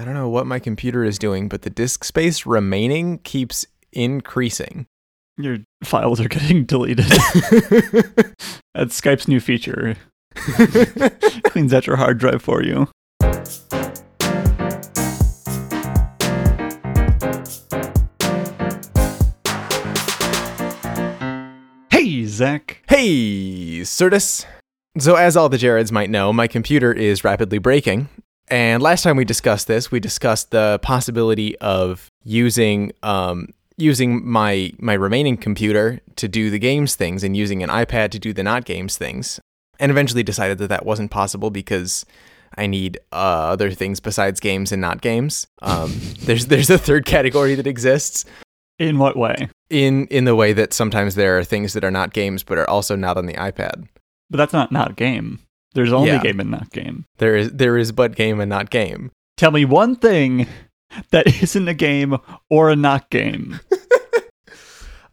I don't know what my computer is doing, but the disk space remaining keeps increasing. Your files are getting deleted. That's Skype's new feature. Cleans out your hard drive for you. Hey, Zach. hey, Certus. So, as all the Jareds might know, my computer is rapidly breaking. And last time we discussed this, we discussed the possibility of using um, using my my remaining computer to do the games things and using an iPad to do the not games things. And eventually decided that that wasn't possible because I need uh, other things besides games and not games. Um, there's there's a third category that exists In what way? in in the way that sometimes there are things that are not games but are also not on the iPad. But that's not not a game. There's only Yeah. game and not game. There is there is but game and not game. Tell me one thing that isn't a game or a not game.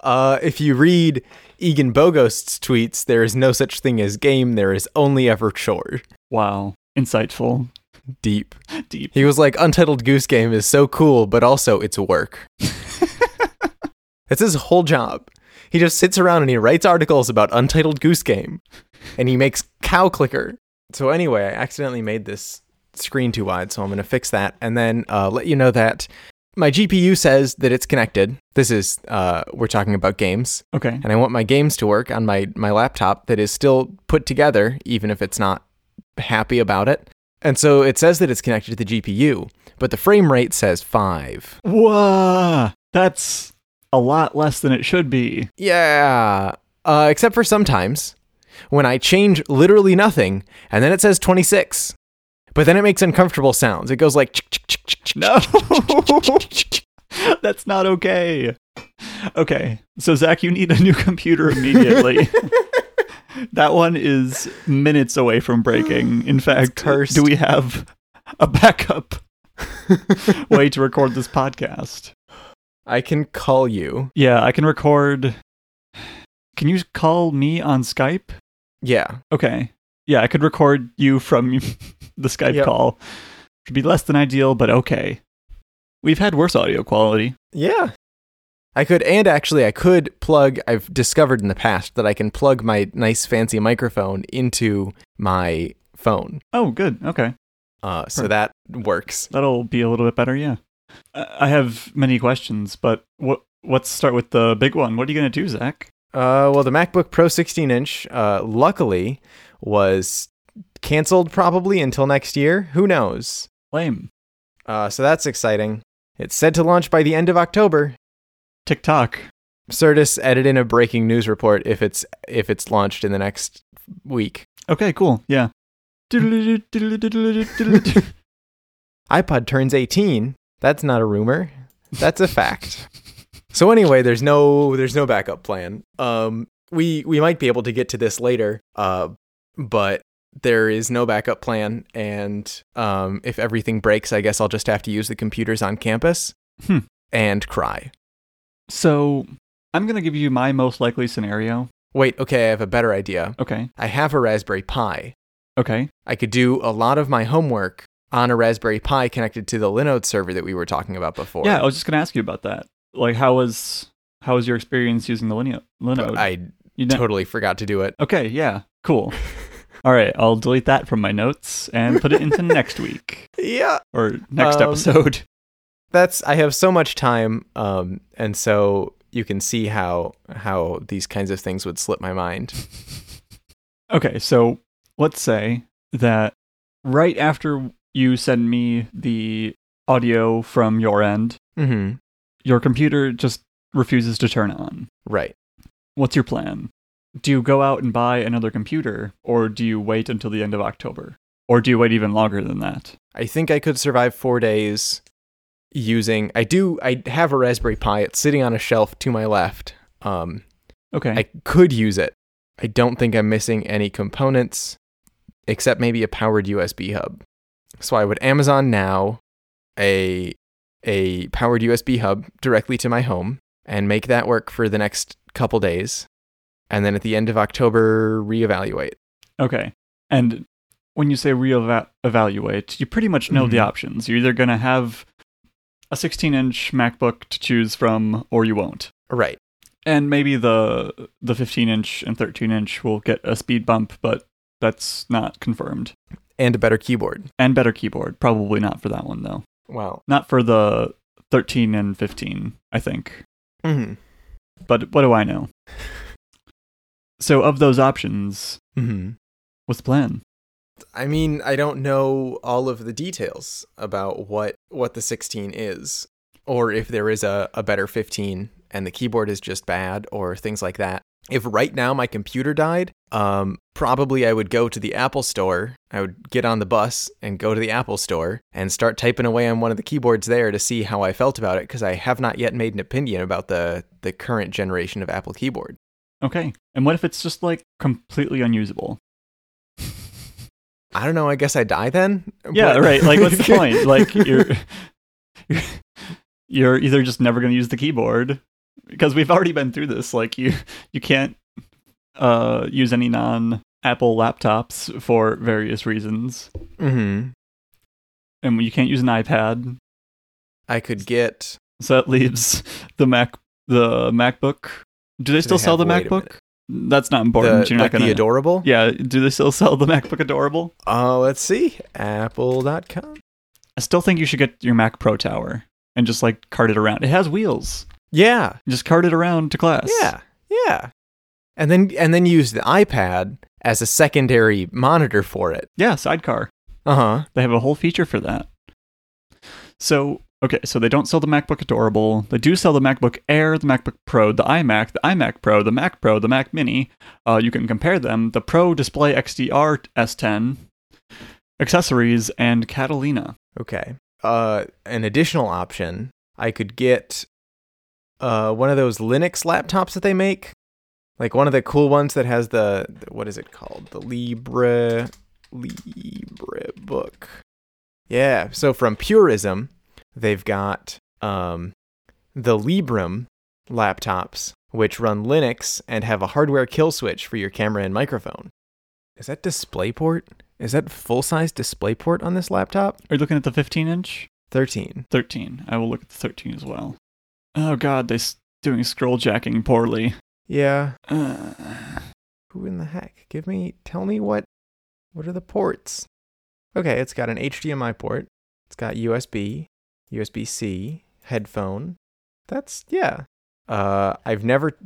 Uh, if you read Ian Bogost's tweets, there is no such thing as game. There is only ever chore. Wow. Insightful. Deep. Deep. He was like, Untitled Goose Game is so cool, but also it's work. It's his whole job. He just sits around and he writes articles about Untitled Goose Game, and he makes cow clicker. So anyway, I accidentally made this screen too wide, so I'm gonna fix that, and then uh, let you know that my GPU says that it's connected. This is uh, we're talking about games, Okay. and I want my games to work on my my laptop that is still put together, even if it's not happy about it. And so it says that it's connected to the GPU, but the frame rate says five. Whoa. That's a lot less than it should be. Yeah, uh, except for sometimes when I change literally nothing, and then it says 26. But then it makes uncomfortable sounds. It goes like No. That's not okay. Okay. So Zach, you need a new computer immediately. that one is minutes away from breaking. In fact, do we have a backup way to record this podcast? I can call you. Yeah, I can record. Can you call me on Skype? Yeah. Okay. Yeah, I could record you from the Skype Yep. call. Should be less than ideal, but okay. We've had worse audio quality. Yeah. I could, and actually, I could plug. I've discovered in the past that I can plug my nice fancy microphone into my phone. Oh, good. Okay. Uh, so Huh. that works. That'll be a little bit better, yeah. I I have many questions, but what let's start with the big one. What are you going to do, Zach? Uh, well, the MacBook Pro 16 inch, uh, luckily, was canceled probably until next year. Who knows? Lame. Uh, so that's exciting. It's said to launch by the end of October. TikTok. Certus edit in a breaking news report if it's if it's launched in the next week. Okay, cool. Yeah. iPod turns 18. That's not a rumor. That's a fact. so anyway, there's no there's no backup plan. Um we we might be able to get to this later. Uh but there is no backup plan and um if everything breaks, I guess I'll just have to use the computers on campus Hmm. and cry. So, I'm going to give you my most likely scenario. Wait, okay, I have a better idea. Okay. I have a Raspberry Pi. Okay. I could do a lot of my homework on a Raspberry Pi connected to the Linode server that we were talking about before. Yeah, I was just going to ask you about that. Like how was how was your experience using the Linode? Linode? I you know- totally forgot to do it. Okay, yeah. Cool. All right, I'll delete that from my notes and put it into next week Yeah. or next Um, episode. That's I have so much time um and so you can see how how these kinds of things would slip my mind. Okay, so let's say that right after you send me the audio from your end, Mhm. your computer just refuses to turn on. Right. What's your plan? Do you go out and buy another computer, or do you wait until the end of October? Or do you wait even longer than that? I think I could survive 4 days using I do I have a Raspberry Pi. It's sitting on a shelf to my left. Um Okay. I could use it. I don't think I'm missing any components except maybe a powered USB hub. So I would Amazon now a a powered USB hub directly to my home and make that work for the next couple days. And then at the end of October reevaluate. okay. And when you say reevaluate, you pretty much know the Mhm. options. You're either going to have a 16 inch MacBook to choose from, or you won't. Right. And maybe the the 15 inch and 13 inch will get a speed bump, but that's not confirmed. And a better keyboard. And better keyboard. Probably not for that one though. Wow. Not for the 13 and 15, I think. Mm-hmm. But what do I know? So of those options, Mm-hmm. what's the plan? I mean, I don't know all of the details about what what the 16 is, or if there is a, a better 15 and the keyboard is just bad, or things like that. If right now my computer died, um, probably I would go to the Apple Store. I would get on the bus and go to the Apple Store and start typing away on one of the keyboards there to see how I felt about it, because I have not yet made an opinion about the the current generation of Apple keyboard. Okay. And what if it's just like completely unusable? I don't know. I guess I die then. Yeah, But- right. Like what's the point? Like you're you're, you're either just never going to use the keyboard because we've already been through this. Like you you can't uh use any non Apple laptops for various reasons. Mm-hmm. And you can't use an iPad. I could get So that leaves the Mac the MacBook. Do they still they sell the have- a MacBook? That's not important. the, You're not like going the to adorable. Yeah, do they still sell the MacBook Adorable? Oh, let's see. Apple.com. I still think you should get your Mac Pro Tower and just like cart it around. It has wheels. Yeah. Just cart it around to class. Yeah. Yeah. And then and then use the iPad as a secondary monitor for it. Yeah, sidecar. Uh-huh. They have a whole feature for that. So, okay, so they don't sell the MacBook Adorable. They do sell the MacBook Air, the MacBook Pro, the iMac, the iMac Pro, the Mac Pro, the Mac Mini. Uh, you can compare them. The Pro Display XDR S10, accessories, and Catalina. Okay. Uh an additional option, I could get uh one of those Linux laptops that they make. Like one of the cool ones that has the the- what is it called? The Libre Libre book. Yeah, so from Purism, they've got um the Librem laptops which run Linux and have a hardware kill switch for your camera and microphone. Is that DisplayPort? Is that full-size DisplayPort on this laptop? Are you looking at the 15 inch? 13. 13. I will look at the 13 as well. Oh god, they're doing scroll jacking poorly. Yeah. Uh, Who in the heck? Give me tell me what what are the ports? Okay, it's got an HDMI port. It's got USB, USB-C, headphone. That's yeah. Uh I've never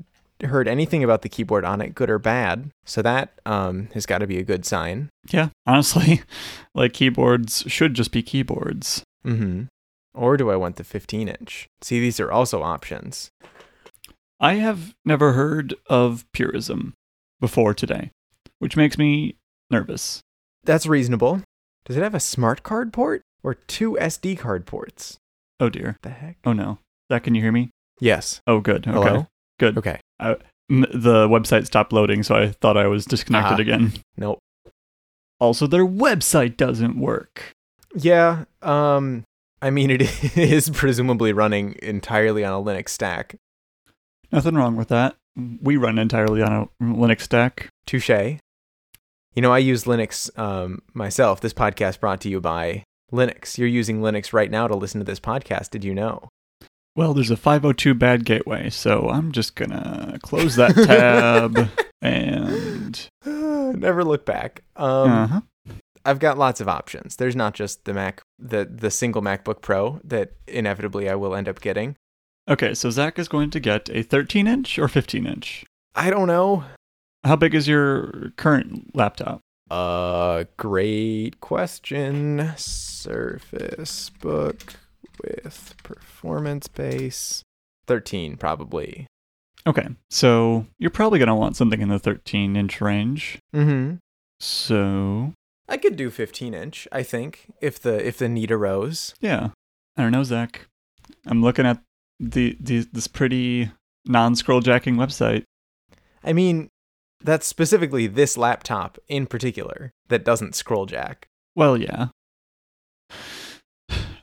heard anything about the keyboard on it, good or bad. So that um has got to be a good sign. yeah, honestly, like keyboards should just be keyboards. Mm Mhm. Or do I want the 15 inch? See, these are also options. I have never heard of purism before today, which makes me nervous. That's reasonable. Does it have a smart card port or two SD card ports? Oh dear. The heck? Oh no. Zach, can you hear me? Yes. Oh, good. Okay. Hello? Good. Okay. The website stopped loading, so I thought I was disconnected Ah. again. Nope. Also, their website doesn't work. Yeah, um I mean it is presumably running entirely on a Linux stack. Nothing wrong with that. We run entirely on a Linux stack. Touche. You know, I use Linux um myself. This podcast brought to you by Linux. You're using Linux right now to listen to this podcast. Did you know? Well, there's a 502 bad gateway, so I'm just gonna close that tab and. Never look back. Um uh-huh. I've got lots of options. There's not just the Mac the the single MacBook Pro that inevitably I will end up getting. Okay, so Zach is going to get a 13 inch or 15 inch. I don't know. How big is your current laptop? Uh, great question. Surface Book with performance base. 13, probably. Okay, so you're probably gonna want something in the 13 inch range. Mm-hmm. So I could do 15 inch, I think, if the if the need arose. yeah, I don't know, Zach. I'm looking at the, the this pretty non-scroll jacking website. I mean, that's specifically this laptop in particular that doesn't scroll jack. Well, yeah.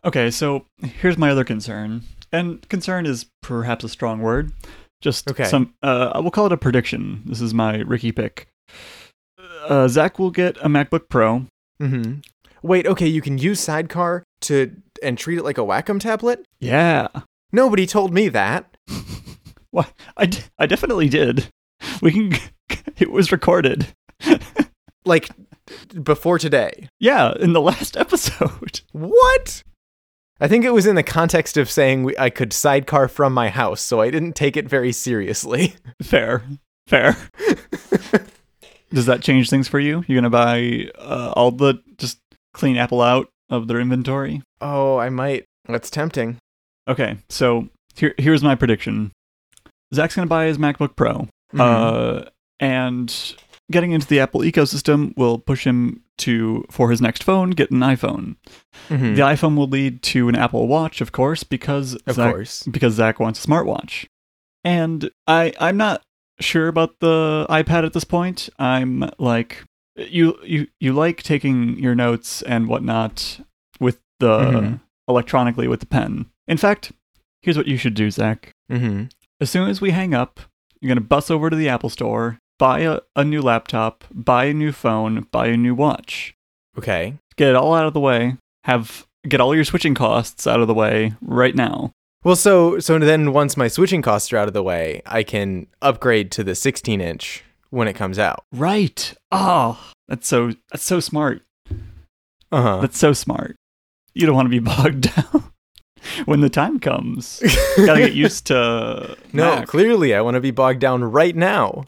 Okay, so here's my other concern, and concern is perhaps a strong word. Just Okay. some. Uh, we'll call it a prediction. This is my Ricky pick. Uh, Zach will get a MacBook Pro Mm-hmm. Wait, okay, you can use Sidecar to and treat it like a Wacom tablet? Yeah. Nobody told me that. What? I, d- I definitely did. We can. It was recorded. Like before today. Yeah, in the last episode. What? I think it was in the context of saying we, I could sidecar from my house, so I didn't take it very seriously. Fair. Fair. Does that change things for you? You're gonna buy uh, all the just clean Apple out of their inventory? Oh, I might. That's tempting. Okay, so here here's my prediction. Zach's gonna buy his MacBook Pro, Mhm. uh, and getting into the Apple ecosystem will push him to for his next phone get an iPhone. Mhm. The iPhone will lead to an Apple Watch, of course, because of Zach, course. because Zach wants a smartwatch. And I I'm not sure about the iPad at this point. I'm like you you you like taking your notes and whatnot with the Mhm. electronically with the pen. In fact, here's what you should do, Zach. Mm-hmm. As soon as we hang up, you're gonna bus over to the Apple store, buy a, a new laptop, buy a new phone, buy a new watch. Okay. Get it all out of the way. Have get all your switching costs out of the way right now. Well, so so then once my switching costs are out of the way, I can upgrade to the 16 inch when it comes out. Right. Oh, that's so that's so smart. Uh huh. That's so smart. You don't want to be bogged down when the time comes. Gotta get used to No, Mac. clearly I want to be bogged down right now.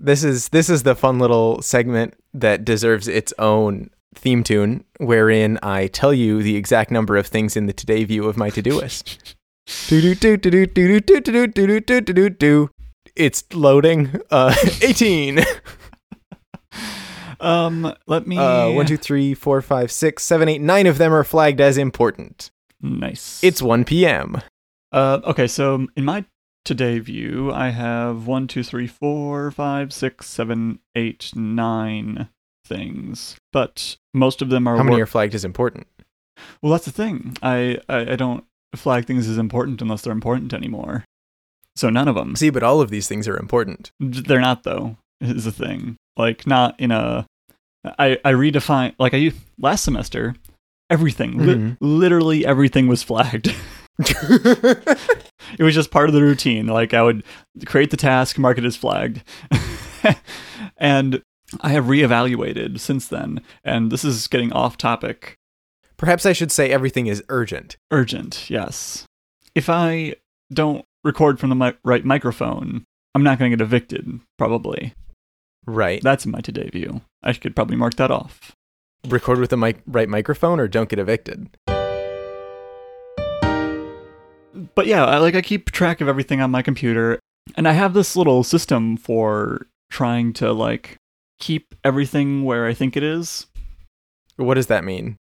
This is this is the fun little segment that deserves its own theme tune, wherein I tell you the exact number of things in the today view of my Todoist. It's loading. Uh, 18. um, let me. Uh, 1, 2, 3, 4, 5, 6, 7, 8, 9 of them are flagged as important. Nice. It's 1 p.m. Uh, okay, so in my today view, I have 1, 2, 3, 4, 5, 6, 7, 8, 9 things. But most of them are. How many wor- are flagged as important? Well, that's the thing. I, I, I don't flag things as important unless they're important anymore. So none of them. See, but all of these things are important. They're not though. Is the thing. Like not in a. I I redefine like I last semester. Everything, li- Mhm. literally everything was flagged. it was just part of the routine. Like I would create the task, mark it as flagged. and I have reevaluated since then, and this is getting off topic. Perhaps I should say everything is urgent. Urgent, yes. If I don't record from the mi- right microphone, I'm not going to get evicted, probably. Right. That's my today view. I could probably mark that off. Record with the mic- right microphone or don't get evicted. But yeah, I, like I keep track of everything on my computer, and I have this little system for trying to like keep everything where I think it is. What does that mean?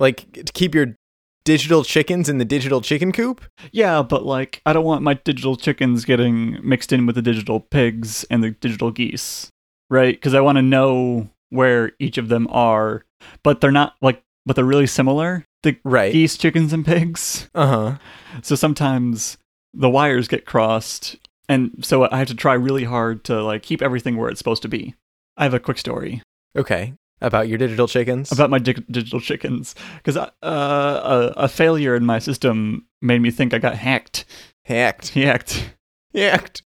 Like to keep your digital chickens in the digital chicken coop? Yeah, but like I don't want my digital chickens getting mixed in with the digital pigs and the digital geese, right? Because I want to know where each of them are, but they're not like, but they're really similar. The Right. geese, chickens, and pigs. Uh-huh. So sometimes the wires get crossed, and so I have to try really hard to like keep everything where it's supposed to be. I have a quick story Okay. About your digital chickens? about my dig- digital chickens because uh, a, a failure in my system made me think I got hacked. hacked. Hacked. Hacked.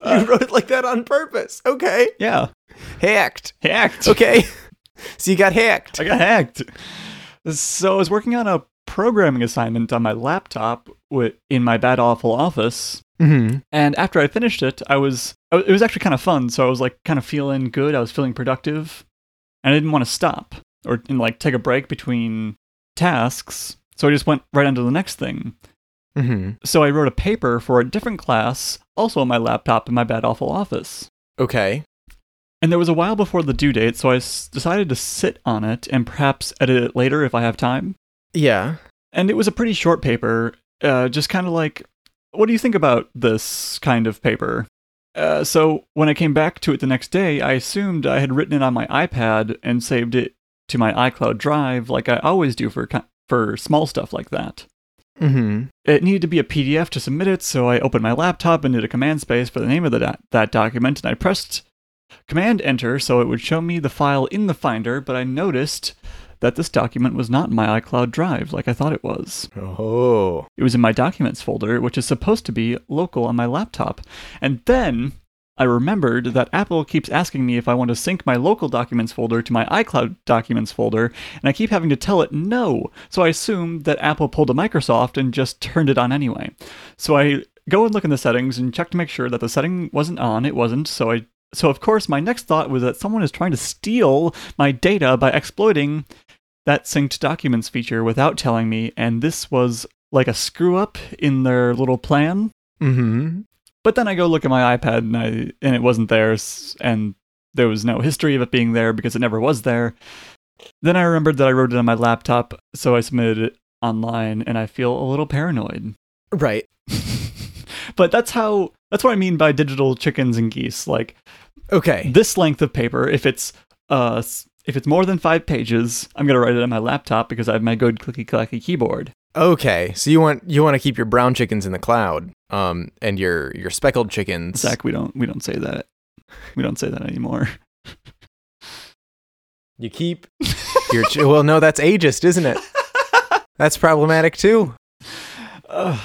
Uh, you wrote it like that on purpose. Okay. Yeah, Hacked. hacked. Okay. so you got hacked. I got hacked. So I was working on a programming assignment on my laptop in my bad awful office. Mm-hmm. And after I finished it, I was it was actually kind of fun. So I was like kind of feeling good. I was feeling productive, and I didn't want to stop or and, like take a break between tasks. So I just went right on to the next thing. Mm-hmm. So I wrote a paper for a different class, also on my laptop in my bad awful office. Okay. And there was a while before the due date, so I s- decided to sit on it and perhaps edit it later if I have time. Yeah. And it was a pretty short paper, uh, just kind of like, what do you think about this kind of paper? Uh, so when I came back to it the next day, I assumed I had written it on my iPad and saved it to my iCloud Drive, like I always do for for small stuff like that. Mm-hmm. It needed to be a PDF to submit it, so I opened my laptop and did a command space for the name of the doc- that document, and I pressed Command Enter so it would show me the file in the Finder, but I noticed that this document was not in my iCloud Drive like I thought it was. Oh. It was in my documents folder, which is supposed to be local on my laptop. And then I remembered that Apple keeps asking me if I want to sync my local documents folder to my iCloud documents folder, and I keep having to tell it no. So I assumed that Apple pulled a Microsoft and just turned it on anyway. So I go and look in the settings and check to make sure that the setting wasn't on. It wasn't, so I so of course my next thought was that someone is trying to steal my data by exploiting that synced documents feature without telling me, and this was like a screw up in their little plan. Mm-hmm. But then I go look at my iPad and I and it wasn't there, and there was no history of it being there because it never was there. Then I remembered that I wrote it on my laptop, so I submitted it online, and I feel a little paranoid. Right. but that's how that's what I mean by digital chickens and geese. Like Okay. this length of paper, if it's uh if it's more than five pages, I'm gonna write it on my laptop because I have my good clicky clacky keyboard. Okay. So you want you want to keep your brown chickens in the cloud, um, and your your speckled chickens. Zach, we don't we don't say that. We don't say that anymore. You keep your ch- well. No, that's ageist, isn't it? That's problematic too. Ugh.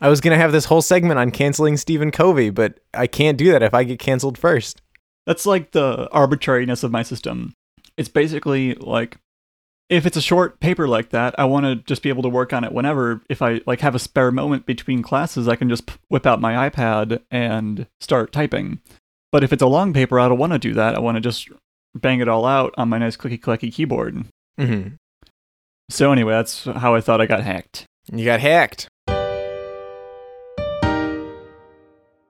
I was gonna have this whole segment on canceling Stephen Covey, but I can't do that if I get canceled first. That's like the arbitrariness of my system. It's basically like if it's a short paper like that, I want to just be able to work on it whenever. If I like have a spare moment between classes, I can just p- whip out my iPad and start typing. But if it's a long paper, I don't want to do that. I want to just bang it all out on my nice clicky clacky keyboard. Mm-hmm. So anyway, that's how I thought I got hacked. You got hacked.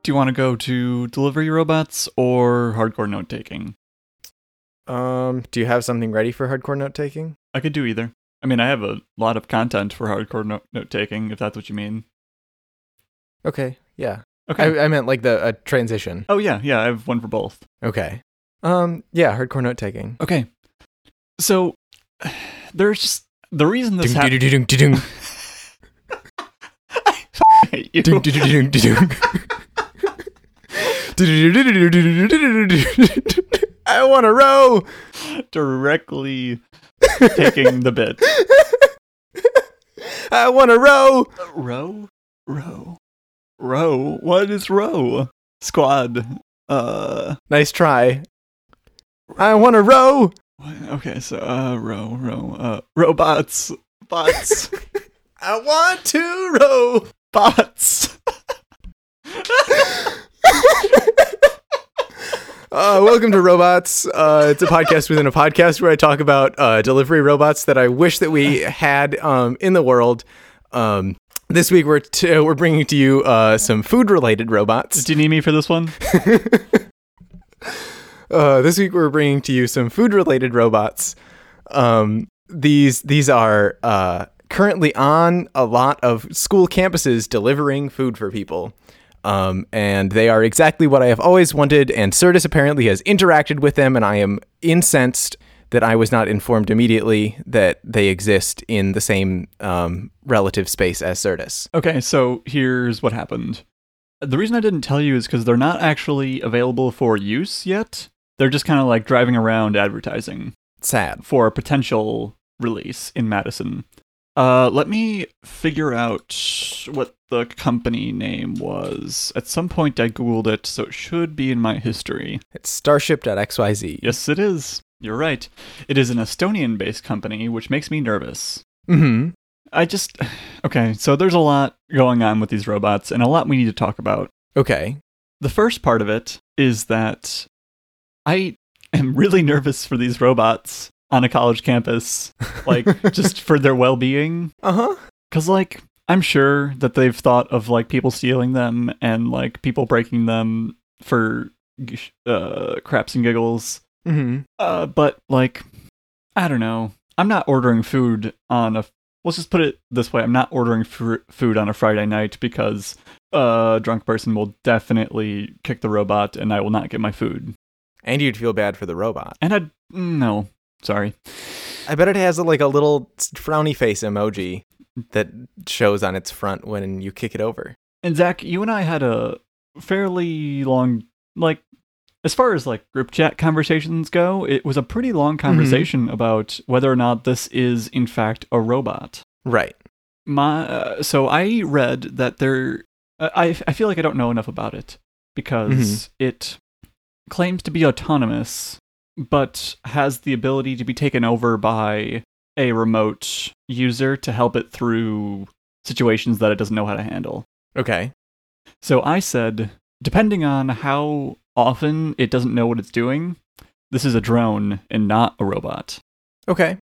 Do you want to go to delivery robots or hardcore note taking? Um, do you have something ready for hardcore note taking? I could do either. I mean, I have a lot of content for hardcore note taking, if that's what you mean. Okay. Yeah. Okay. I, I meant like the a transition. oh yeah, yeah. I have one for both. Okay. Um. Yeah. Hardcore note taking. Okay. So there's just the reason this happened. ding, I want to row. directly taking the bit. I want to row. Row, row, row. What is row? Squad. Uh. Nice try. I want to row. Okay. So uh, row, row. Uh, robots. Bots. I want to row. bots. Uh, welcome to Robots. Uh, it's a podcast within a podcast where I talk about uh, delivery robots that I wish that we had um, in the world. Um, this week we're t- we're bringing to you uh, some food related robots. Do you need me for this one? Uh, this week we're bringing to you some food related robots. Um, these these are uh, currently on a lot of school campuses delivering food for people. Um, and they are exactly what I have always wanted. And Certus apparently has interacted with them, and I am incensed that I was not informed immediately that they exist in the same um, relative space as Certus. Okay, so here's what happened. The reason I didn't tell you is because they're not actually available for use yet. They're just kind of like driving around advertising Sad. for a potential release in Madison. Uh, let me figure out what the company name was. At some point, I googled it, so it should be in my history. It's Starship.xyz. Yes, it is. You're right. It is an Estonian-based company, which makes me nervous. Mm-hmm. I just okay. So there's a lot going on with these robots, and a lot we need to talk about. Okay. The first part of it is that I am really nervous for these robots on a college campus, like just for their well-being. Uh huh. Cause like I'm sure that they've thought of like people stealing them and like people breaking them for uh, craps and giggles. Mm-hmm. Uh, but like I don't know. I'm not ordering food on a. Let's just put it this way: I'm not ordering fr- food on a Friday night because a drunk person will definitely kick the robot, and I will not get my food. And you'd feel bad for the robot. And I no, sorry. I bet it has a, like a little frowny face emoji that shows on its front when you kick it over. And Zach, you and I had a fairly long, like, as far as like group chat conversations go, it was a pretty long conversation about whether or not this is in fact a robot. Right. My uh, so I read that there uh, I I feel like I don't know enough about it because it claims to be autonomous but has the ability to be taken over by a remote user to help it through situations that it doesn't know how to handle. Okay. So I said, depending on how often it doesn't know what it's doing, this is a drone and not a robot. Okay.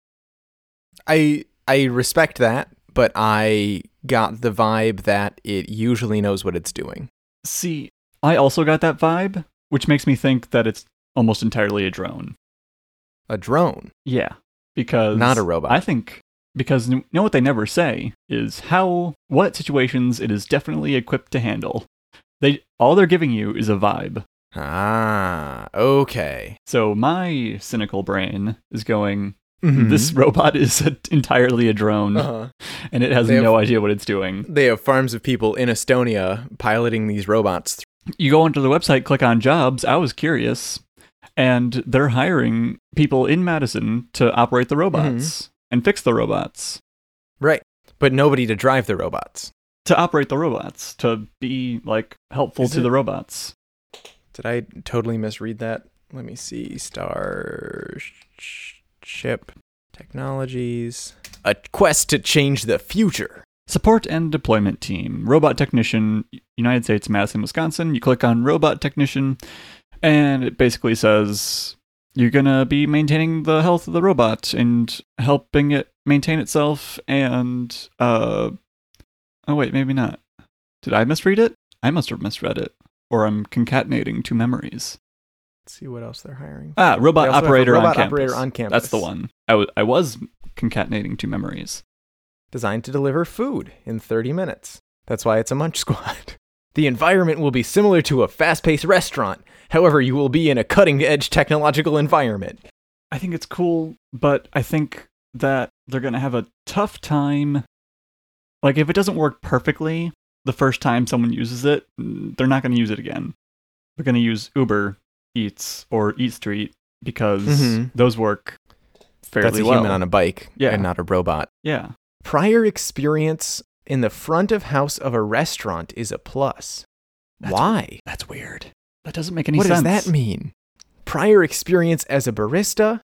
I I respect that, but I got the vibe that it usually knows what it's doing. See, I also got that vibe, which makes me think that it's almost entirely a drone. A drone, Yeah, because not a robot. I think because you know what they never say is how what situations it is definitely equipped to handle. They all they're giving you is a vibe. ah, okay. So my cynical brain is going, Mhm. this robot is a, entirely a drone, Uh-huh. and it has They have- no idea what it's doing. They have farms of people in Estonia piloting these robots. You go onto the website, click on jobs. I was curious, and they're hiring people in Madison to operate the robots mm-hmm. and fix the robots. Right. But nobody to drive the robots. To operate the robots, to be like helpful Is to it- the robots. Did I totally misread that? Let me see. Starship Technologies. A quest to change the future. Support and deployment team, robot technician, United States, Madison, Wisconsin. You click on robot technician, and it basically says you're gonna be maintaining the health of the robot and helping it maintain itself. And uh, oh wait, maybe not. Did I misread it? I must have misread it, or I'm concatenating two memories. Let's see what else they're hiring. Ah, robot They also have a operator robot on campus. operator on campus. That's the one. I, w- I was concatenating two memories. Designed to deliver food in 30 minutes. That's why it's a munch squad. The environment will be similar to a fast paced restaurant. However, you will be in a cutting edge technological environment. I think it's cool, but I think that they're going to have a tough time. Like, if it doesn't work perfectly the first time someone uses it, they're not going to use it again. They're going to use Uber Eats or Eat Street because Mhm. those work fairly well. That's a well. human on a bike Yeah. and not a robot. yeah. Prior experience in the front of house of a restaurant is a plus. That's- Why? That's weird. That doesn't make any What sense. What does that mean? Prior experience as a barista,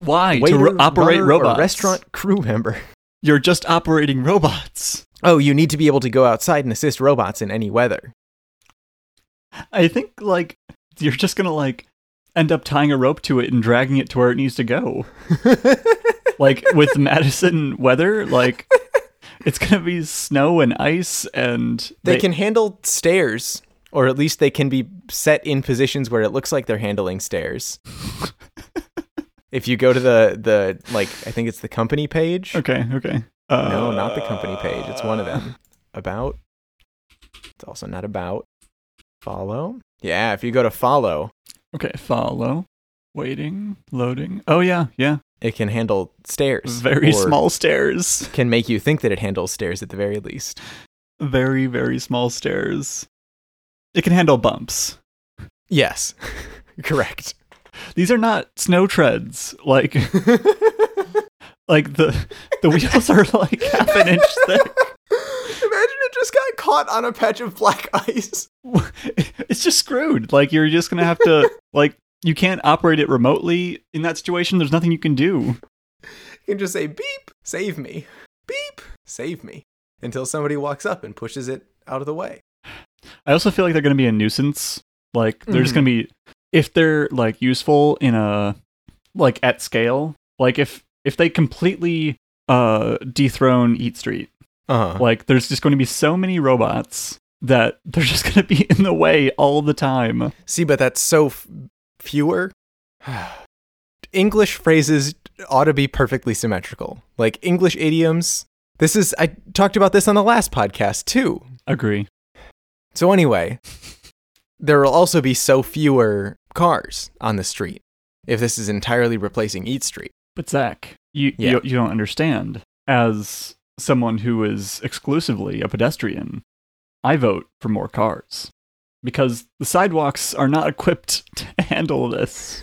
Why? waiter, to ro- operate robots. restaurant crew member. You're just operating robots. Oh, you need to be able to go outside and assist robots in any weather. I think, like, you're just going to, like, end up tying a rope to it and dragging it to where it needs to go. like with Madison weather, like it's gonna be snow and ice, and they can handle stairs, or at least they can be set in positions where it looks like they're handling stairs. if you go to the the like, I think it's the company page. Okay, okay. Uh, No, not the company page. It's one of them. About. It's also not about. Follow. Yeah, if you go to follow, Okay, follow, waiting, loading. Oh yeah, yeah. it can handle stairs. Very small stairs. Can make you think that it handles stairs at the very least. Very very small stairs. It can handle bumps. Yes, correct. These are not snow treads. Like like the the wheels are like half an inch thick. Imagine it just got caught on a patch of black ice. it's just screwed. Like you're just gonna have to like you can't operate it remotely in that situation. There's nothing you can do. You can just say beep, save me. Beep, save me. Until somebody walks up and pushes it out of the way. I also feel like they're gonna be a nuisance. Like they're just Mhm. gonna be if they're like useful in a like at scale. Like if if they completely uh dethrone Eat Street, Uh-huh. like there's just going to be so many robots that they're just gonna be in the way all the time. See, but that's so f- fewer. English phrases ought to be perfectly symmetrical. Like English idioms. This is, I talked about this on the last podcast too. Agree. So, anyway, there will also be so fewer cars on the street if this is entirely replacing Eat Street. But Zach, you, Yeah. you you don't understand. As someone who is exclusively a pedestrian, I vote for more cars. Because the sidewalks are not equipped to handle this.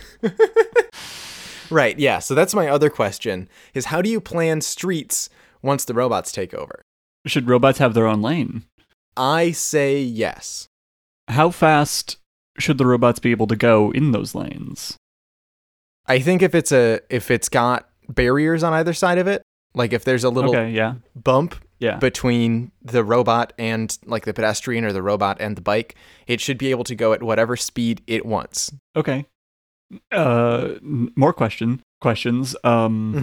Right, yeah. So that's my other question is how do you plan streets once the robots take over? Should robots have their own lane? I say yes. How fast should the robots be able to go in those lanes? I think if it's a if it's got barriers on either side of it, like if there's a little okay, yeah. bump Yeah. between the robot and like the pedestrian or the robot and the bike, it should be able to go at whatever speed it wants. Okay. Uh more question questions. Um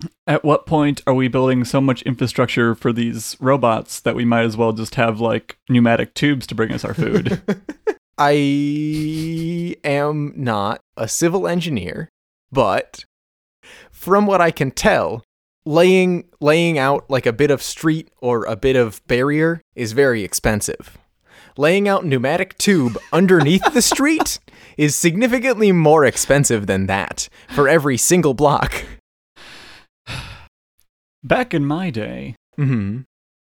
Mm-hmm. at what point are we building so much infrastructure for these robots that we might as well just have like pneumatic tubes to bring us our food? I am not a civil engineer, but from what I can tell, laying laying out like a bit of street or a bit of barrier is very expensive. Laying out pneumatic tube underneath the street is significantly more expensive than that for every single block. Back in my day, Mhm.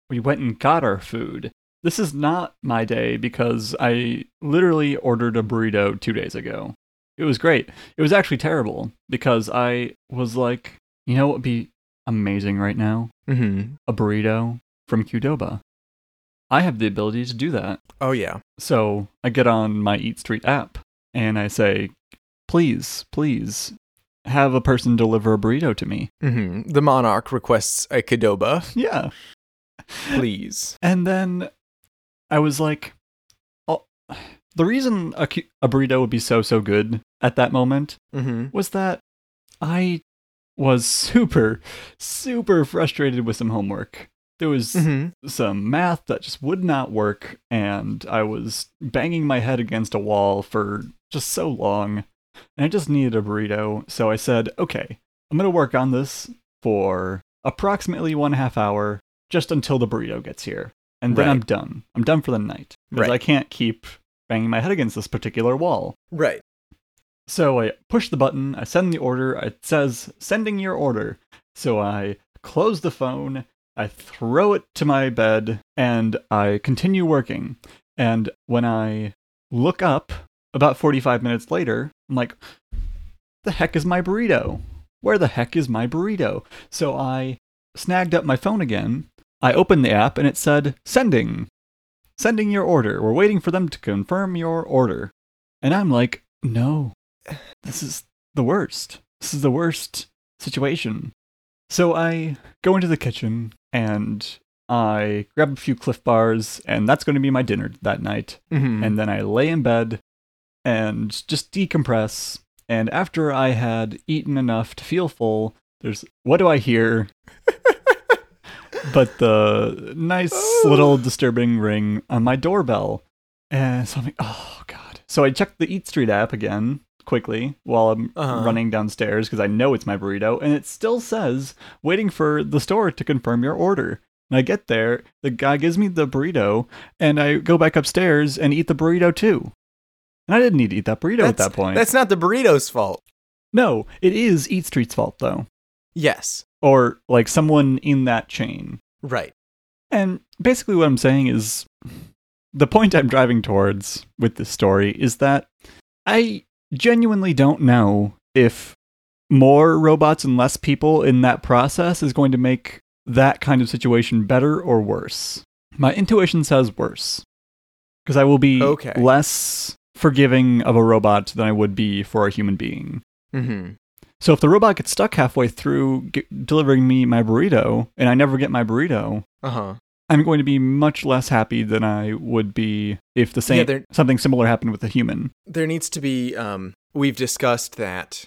we went and got our food. This is not my day because I literally ordered a burrito two days ago. It was great. It was actually terrible because I was like, you know what would be amazing right now? Mhm. A burrito from Qdoba. I have the ability to do that. Oh yeah. So I get on my Eat Street app and I say, please, please have a person deliver a burrito to me. Mhm. The monarch requests a Qdoba, Yeah. please. And then I was like, oh, the reason a, a burrito would be so, so good at that moment Mhm. was that I was super, super frustrated with some homework. There was Mhm. some math that just would not work, and I was banging my head against a wall for just so long, and I just needed a burrito. So I said, okay, I'm going to work on this for approximately one half hour, just until the burrito gets here. And then Right. I'm done. I'm done for the night. Because Right. I can't keep banging my head against this particular wall. Right. So I push the button, I send the order, it says sending your order. So I close the phone, I throw it to my bed, and I continue working. And when I look up about 45 minutes later, I'm like, the heck is my burrito? Where the heck is my burrito? So I snagged up my phone again. I opened the app and it said, sending. Sending your order. We're waiting for them to confirm your order. And I'm like, no, this is the worst. This is the worst situation. So I go into the kitchen and I grab a few Clif Bars, and that's going to be my dinner that night. Mhm. And then I lay in bed and just decompress. And after I had eaten enough to feel full, there's what do I hear? but the nice little disturbing ring on my doorbell. And so I'm like, oh god. So I checked the Eat Street app again quickly while I'm Uh-huh. running downstairs because I know it's my burrito, and it still says waiting for the store to confirm your order. And I get there, the guy gives me the burrito, and I go back upstairs and eat the burrito too. And I didn't need to eat that burrito at that point. That's not the burrito's fault. No, it is Eat Street's fault though, Yes. or like someone in that chain. Right. And basically, what I'm saying is the point I'm driving towards with this story is that I genuinely don't know if more robots and less people in that process is going to make that kind of situation better or worse. My intuition says worse. Because I will be Okay. less forgiving of a robot than I would be for a human being. Mm-hmm. So if the robot gets stuck halfway through g delivering me my burrito and I never get my burrito, Uh huh. I'm going to be much less happy than I would be if the same they're- something similar happened with a human. There needs to be. Um, we've discussed that.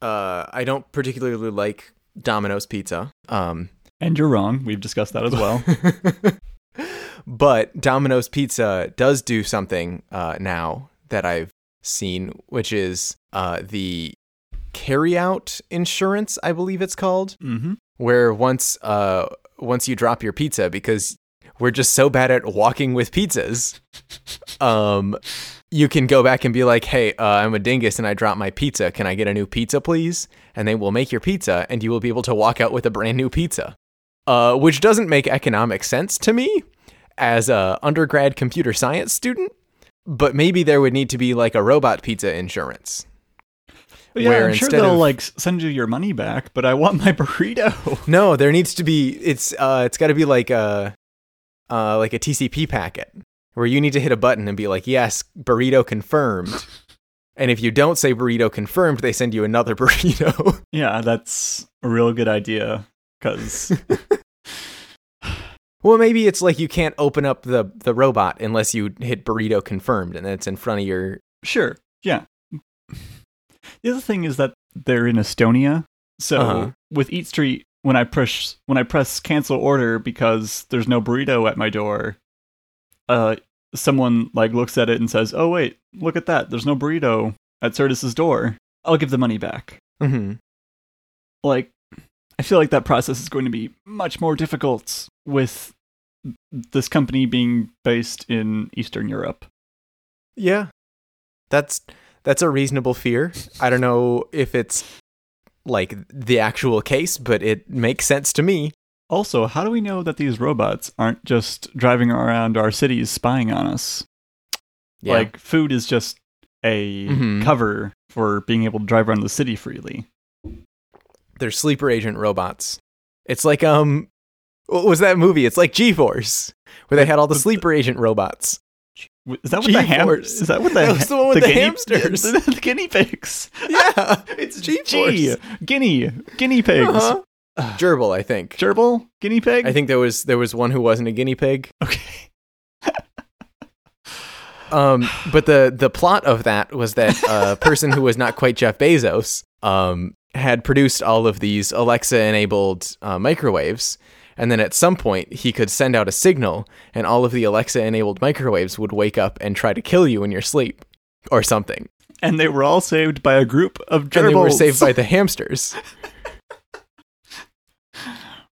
Uh, I don't particularly like Domino's pizza. Um, And you're wrong. We've discussed that as well. but Domino's Pizza does do something uh, now that I've seen, which is uh, the carryout insurance, I believe it's called, mm-hmm. where once uh, once you drop your pizza, because we're just so bad at walking with pizzas, um, you can go back and be like, "Hey, uh, I'm a dingus and I dropped my pizza. Can I get a new pizza, please?" And they will make your pizza, and you will be able to walk out with a brand new pizza, uh, which doesn't make economic sense to me as a undergrad computer science student. but maybe there would need to be like a robot pizza insurance. Yeah, I'm sure they'll of- like send you your money back, but I want my burrito. No, there needs to be it's uh it's got to be like a uh like a TCP packet where you need to hit a button and be like, "Yes, burrito confirmed." and if you don't say burrito confirmed, they send you another burrito. yeah, that's a real good idea because well, maybe it's like you can't open up the the robot unless you hit burrito confirmed and then it's in front of your sure, yeah. The other thing is that they're in Estonia, so Uh-huh. with Eat Street, when I push when I press cancel order because there's no burrito at my door, uh, someone like looks at it and says, "Oh wait, look at that! There's no burrito at Certus's door." I'll give the money back. Mhm. like I feel like that process is going to be much more difficult with this company being based in Eastern Europe. Yeah. That's that's a reasonable fear. I don't know if it's like the actual case, but it makes sense to me. Also, how do we know that these robots aren't just driving around our cities spying on us? Yeah. Like food is just a Mhm. cover for being able to drive around the city freely. they're sleeper agent robots. It's like um what was that movie? It's like G-Force where they had all the sleeper agent robots. Is that what the ham? G-force. Is that what the That was the one with the guinea- hamsters. The, the guinea pigs. Yeah, it's G-force. G. Guinea. Guinea pigs. Uh-huh. Gerbil, I think. Gerbil. Guinea pig. I think there was there was one who wasn't a guinea pig. Okay. Um, but the the plot of that was that a person who was not quite Jeff Bezos um, had produced all of these Alexa enabled uh, microwaves, and then at some point he could send out a signal, and all of the Alexa enabled microwaves would wake up and try to kill you in your sleep, or something. And they were all saved by a group of gerbils. And they were saved by the hamsters.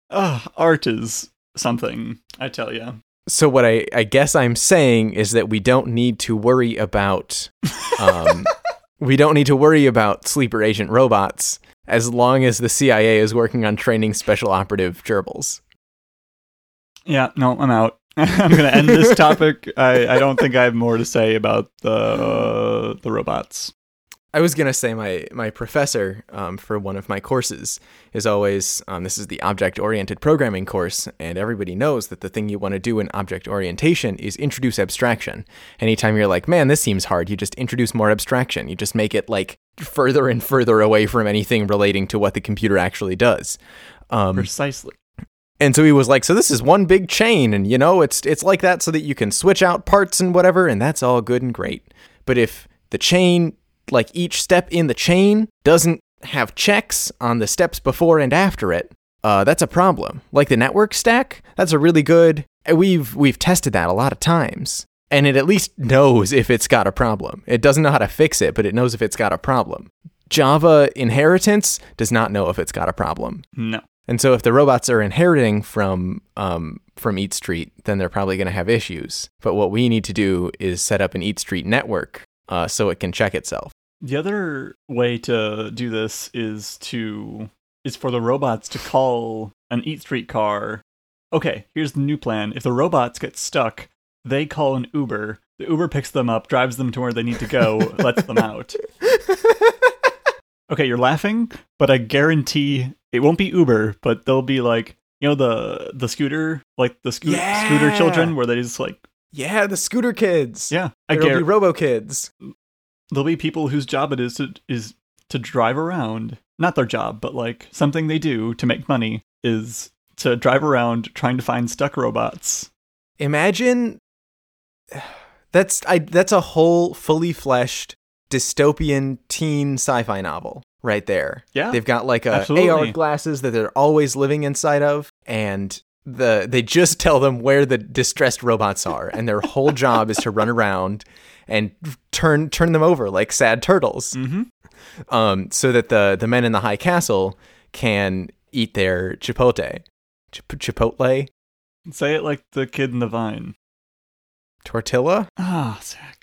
Ugh, art is something, I tell you. So what I, I guess I'm saying is that we don't need to worry about um, we don't need to worry about sleeper agent robots as long as the CIA is working on training special operative gerbils. Yeah, no, I'm out. I'm gonna end this topic. I, I don't think I have more to say about the the robots. I was gonna say my my professor um, for one of my courses is always um, this is the object oriented programming course, and everybody knows that the thing you want to do in object orientation is introduce abstraction. Anytime you're like, man, this seems hard, you just introduce more abstraction. You just make it like further and further away from anything relating to what the computer actually does. Um, Precisely. And so he was like, so this is one big chain, and you know, it's it's like that so that you can switch out parts and whatever, and that's all good and great. But if the chain, like each step in the chain, doesn't have checks on the steps before and after it, uh, that's a problem. Like the network stack, that's a really good. We've we've tested that a lot of times, and it at least knows if it's got a problem. It doesn't know how to fix it, but it knows if it's got a problem. Java inheritance does not know if it's got a problem. No. And so if the robots are inheriting from um, from Eat Street, then they're probably going to have issues. But what we need to do is set up an Eat Street network uh, so it can check itself. The other way to do this is to is for the robots to call an Eat Street car. Okay, here's the new plan. If the robots get stuck, they call an Uber. The Uber picks them up, drives them to where they need to go, lets them out. Okay, you're laughing, but I guarantee it won't be Uber, but they'll be like, you know, the the scooter, like the scoo- Yeah. scooter children, where they just like, yeah, the scooter kids. yeah, I There'll be robo kids. there'll be people whose job it is to is to drive around. Not their job, but like something they do to make money is to drive around trying to find stuck robots. Imagine that's I that's a whole fully fleshed dystopian teen sci-fi novel right there. Yeah, They've got like a absolutely. AR glasses that they're always living inside of, and the they just tell them where the distressed robots are, and their whole job is to run around and turn turn them over like sad turtles, Mm-hmm. um, so that the the men in the high castle can eat their chipotle, Chip- chipotle, Say it like the kid in the vine. tortilla. Ah, Zach.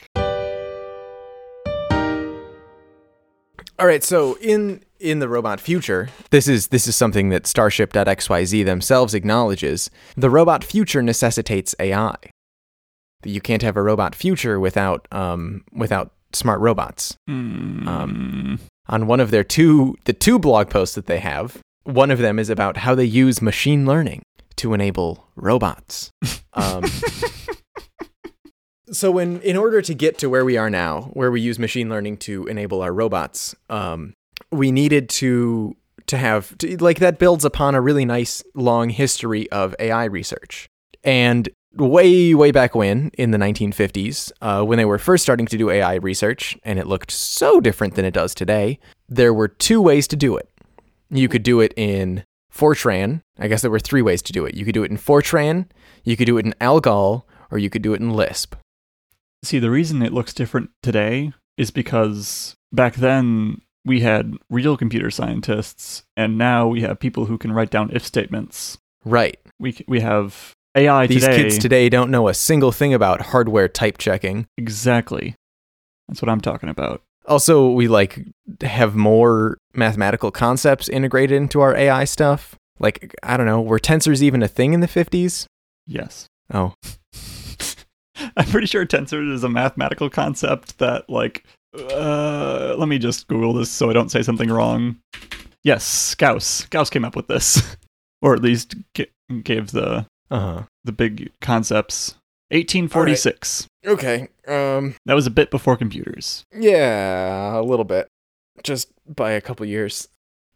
All right, so in in the robot future, this is this is something that Starship.xyz themselves acknowledges. The robot future necessitates AI. you can't have a robot future without um, without smart robots. Mm. On one of their two the two blog posts that they have, one of them is about how they use machine learning to enable robots. Um, so in in order to get to where we are now, where we use machine learning to enable our robots, um, we needed to to have to, like that builds upon a really nice long history of AI research. And way way back when in the 1950s, uh, when they were first starting to do AI research, and it looked so different than it does today, there were two ways to do it. You could do it in Fortran. I guess there were three ways to do it. You could do it in Fortran, you could do it in Algol, or you could do it in Lisp. See, the reason it looks different today is because back then we had real computer scientists, and now we have people who can write down if statements. Right. We we have AI These today. kids today don't know a single thing about hardware type checking. exactly. That's what I'm talking about. Also, we like have more mathematical concepts integrated into our AI stuff. Like, I don't know, were tensors even a thing in the 50s? Yes. Oh, I'm pretty sure tensor is a mathematical concept that, like, uh, let me just Google this so I don't say something wrong. Yes, Gauss. Gauss came up with this, or at least g- gave the uh huh. the big concepts. 1846. Okay. Um, That was a bit before computers. yeah, a little bit. Just by a couple years.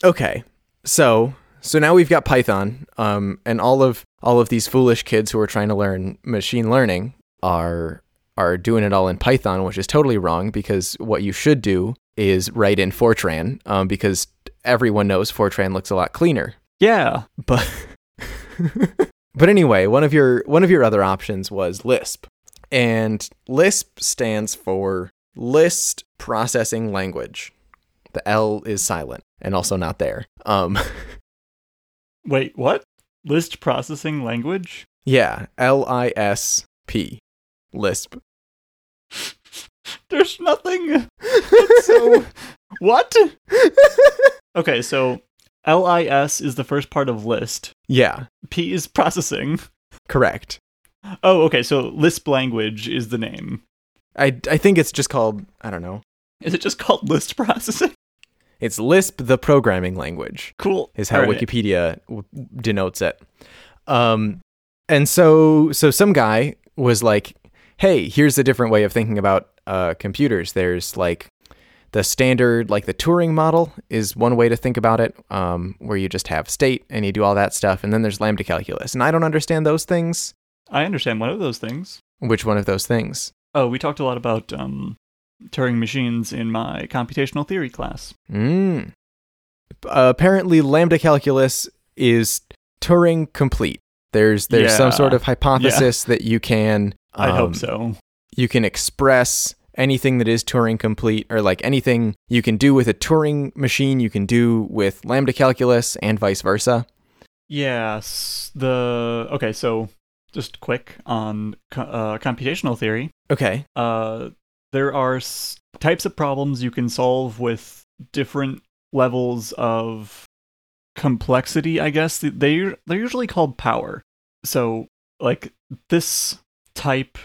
Okay. So, so now we've got Python, um, and all of all of these foolish kids who are trying to learn machine learning are are doing it all in Python, which is totally wrong because what you should do is write in Fortran, um, because everyone knows Fortran looks a lot cleaner. Yeah. But but anyway, one of your one of your other options was Lisp, and Lisp stands for List Processing Language. The L is silent and also not there. Um, Wait, what? List processing language? yeah, L I S P, Lisp. There's nothing. so what? Okay, so LIS is the first part of list. Yeah, P is processing. correct. Oh, okay, so Lisp language is the name. I I think it's just called I don't know. Is it just called list processing? It's Lisp, the programming language. Cool. is how right. Wikipedia w- denotes it. Um, and so so some guy was like, "Hey, here's a different way of thinking about uh, computers. There's like the standard, like the Turing model, is one way to think about it, um, where you just have state and you do all that stuff, and then there's lambda calculus. And I don't understand those things. I understand one of those things. Which one of those things? Oh, we talked a lot about um, Turing machines in my computational theory class. Mm. Apparently, lambda calculus is Turing complete. There's there's some sort of hypothesis that you can. I um, hope so. you can express anything that is Turing complete, or like anything you can do with a Turing machine, you can do with lambda calculus, and vice versa. Yes. The okay. So just quick on uh, computational theory. Okay. Uh, there are s- types of problems you can solve with different levels of complexity. I guess they they're usually called power. So like this type,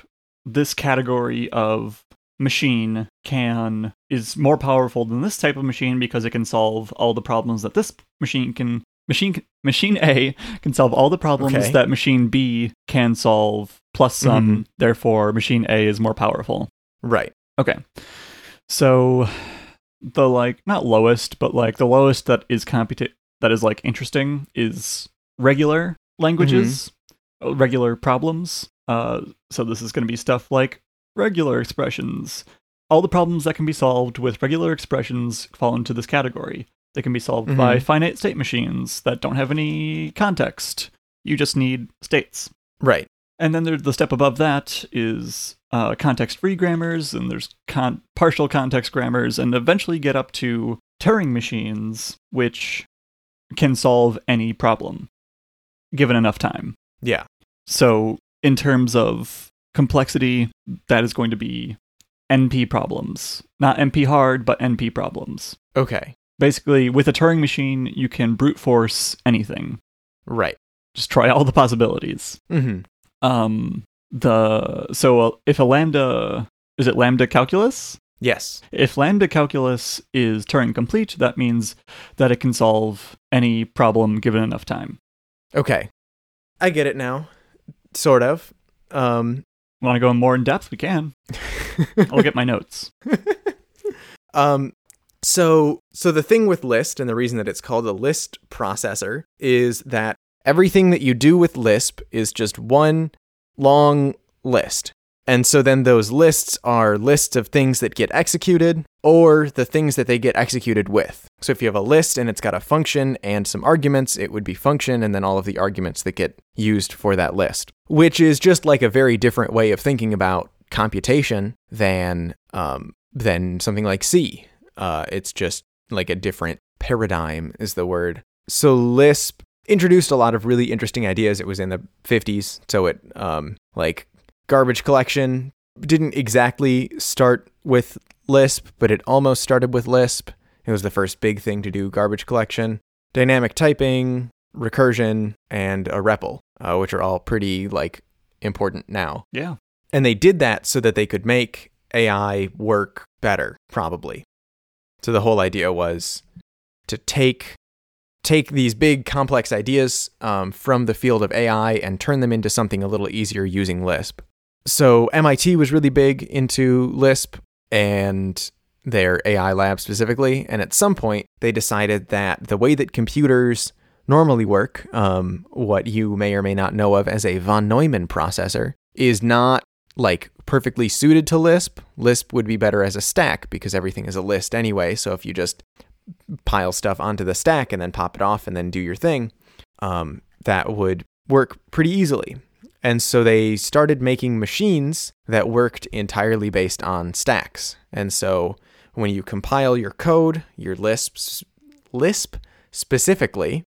this category of machine can is more powerful than this type of machine because it can solve all the problems that this machine can machine machine A can solve all the problems Okay. that machine B can solve plus some therefore machine A is more powerful. Right. Okay. So the like not lowest but like the lowest that is computa- that is like interesting is regular languages, uh, regular problems. Uh so this is going to be stuff like regular expressions. All the problems that can be solved with regular expressions fall into this category. They can be solved by Mhm. finite state machines that don't have any context. You just need states. Right. And then there's the step above that is uh, context-free grammars, and there's con- partial context grammars, and eventually get up to Turing machines, which can solve any problem given enough time. Yeah. So, in terms of complexity, that is going to be NP problems, not NP hard, but NP problems. Okay. Basically, with a Turing machine, you can brute force anything. Right. Just try all the possibilities. Mm-hmm. Um, the so uh, if a lambda is it lambda calculus? Yes. If lambda calculus is Turing complete, that means that it can solve any problem given enough time. Okay. I get it now. Sort of. Um, Want to go in more in depth? We can. I'll get my notes. um, so so the thing with Lisp and the reason that it's called a Lisp processor is that everything that you do with Lisp is just one long list. And so then those lists are lists of things that get executed or the things that they get executed with. So if you have a list and it's got a function and some arguments, it would be function and then all of the arguments that get used for that list, which is just like a very different way of thinking about computation than um, than something like C. Uh, it's just like a different paradigm is the word. So Lisp introduced a lot of really interesting ideas. It was in the 50s, so it um, like garbage collection didn't exactly start with Lisp, but it almost started with Lisp. It was the first big thing to do garbage collection. Dynamic typing, recursion, and a REPL, uh, which are all pretty like important now. Yeah. And they did that so that they could make AI work better, probably. So the whole idea was to take take these big complex ideas um, from the field of AI and turn them into something a little easier using Lisp. So MIT was really big into Lisp and their AI lab specifically. And at some point, they decided that the way that computers normally work, um, what you may or may not know of as a von Neumann processor, is not like perfectly suited to Lisp. Lisp would be better as a stack because everything is a list anyway. So if you just pile stuff onto the stack and then pop it off and then do your thing, um, that would work pretty easily. And so they started making machines that worked entirely based on stacks. And so when you compile your code, your Lisp, Lisp specifically,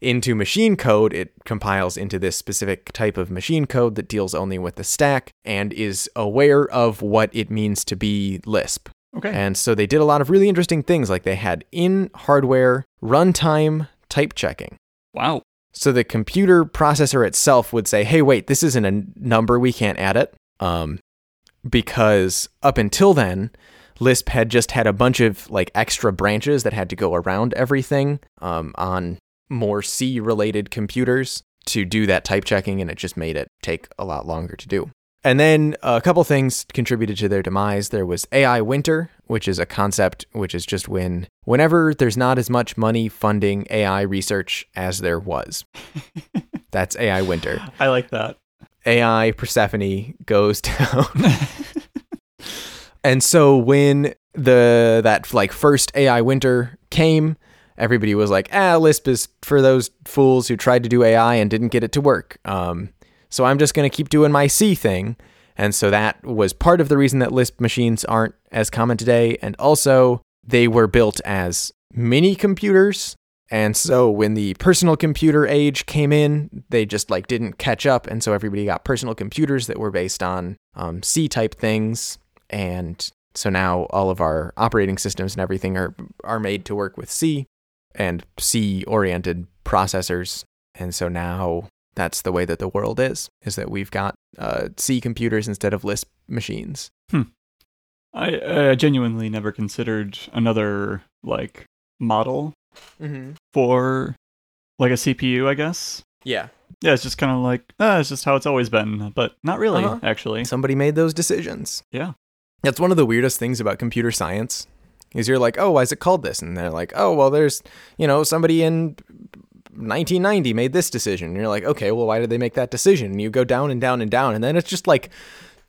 into machine code, it compiles into this specific type of machine code that deals only with the stack and is aware of what it means to be Lisp. Okay. And so they did a lot of really interesting things, like they had in hardware runtime type checking. Wow. So the computer processor itself would say, "Hey, wait, this isn't a number. We can't add it." Um, because up until then, Lisp had just had a bunch of like extra branches that had to go around everything um, on more C-related computers to do that type checking, and it just made it take a lot longer to do. And then a couple things contributed to their demise. There was AI winter, which is a concept which is just when whenever there's not as much money funding AI research as there was. That's AI winter. I like that. AI Persephone goes down. and so when the that like first AI winter came, everybody was like, "Ah, Lisp is for those fools who tried to do AI and didn't get it to work." Um, so I'm just going to keep doing my C thing. And so that was part of the reason that Lisp machines aren't as common today. And also, they were built as mini computers. And so when the personal computer age came in, they just like didn't catch up. And so everybody got personal computers that were based on um, C type things. And so now all of our operating systems and everything are, are made to work with C and C oriented processors. And so now that's the way that the world is is that we've got uh, c computers instead of lisp machines I, I genuinely never considered another like model mm-hmm. for like a CPU. I guess. yeah Yeah, it's just kind of like ah, it's just how it's always been, but not really Uh-huh. actually. somebody made those decisions Yeah. that's one of the weirdest things about computer science is you're like oh why is it called this and they're like oh well there's you know somebody in 1990 made this decision and you're like okay well why did they make that decision and you go down and down and down and then it's just like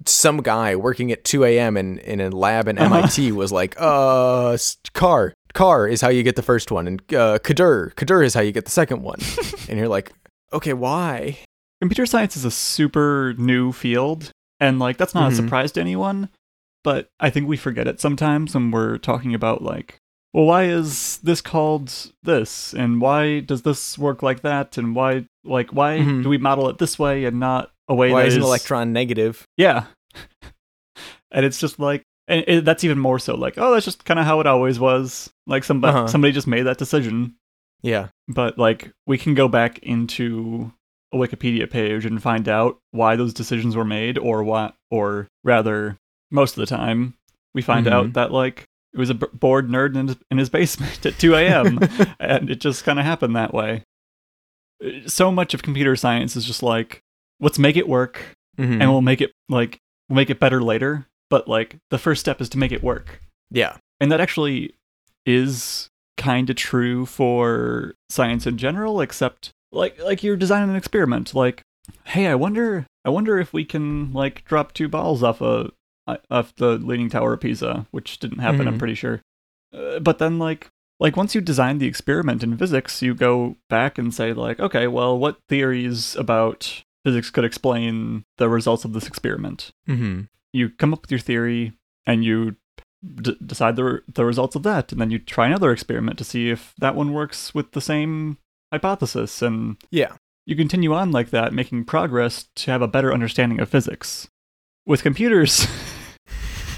some guy working at 2 a.m. in, in a lab in MIT was like, uh, car, car is how you get the first one, and uh, cdr, cdr is how you get the second one. and you're like, okay, why? Computer science is a super new field, and like that's not Mhm. a surprise to anyone. But I think we forget it sometimes when we're talking about like, well, why is this called this, and why does this work like that, and why like why Mhm. do we model it this way and not a way Why that is an electron negative? Yeah. and it's just like, and it, that's even more so like, oh, that's just kind of how it always was. Like somebody Uh-huh. somebody just made that decision, Yeah. but like we can go back into a Wikipedia page and find out why those decisions were made, or what, or rather, most of the time, we find Mhm. out that like it was a b- bored nerd in his, in his basement at 2 a.m. and it just kind of happened that way. Uh, So much of computer science is just like, let's make it work, Mhm. and we'll make it like we'll make it better later. But like the first step is to make it work, yeah. and that actually is kind of true for science in general. Except like like you're designing an experiment. Like, hey, I wonder I wonder if we can like drop two balls off a off the leaning tower of Pisa, which didn't happen. I'm Mhm. pretty sure. Uh, but then like like once you design the experiment in physics, you go back and say like, okay, well, what theories about physics could explain the results of this experiment? Mm-hmm. You come up with your theory and you d- decide the re- the results of that, and then you try another experiment to see if that one works with the same hypothesis, and Yeah. you continue on like that, making progress to have a better understanding of physics. With computers,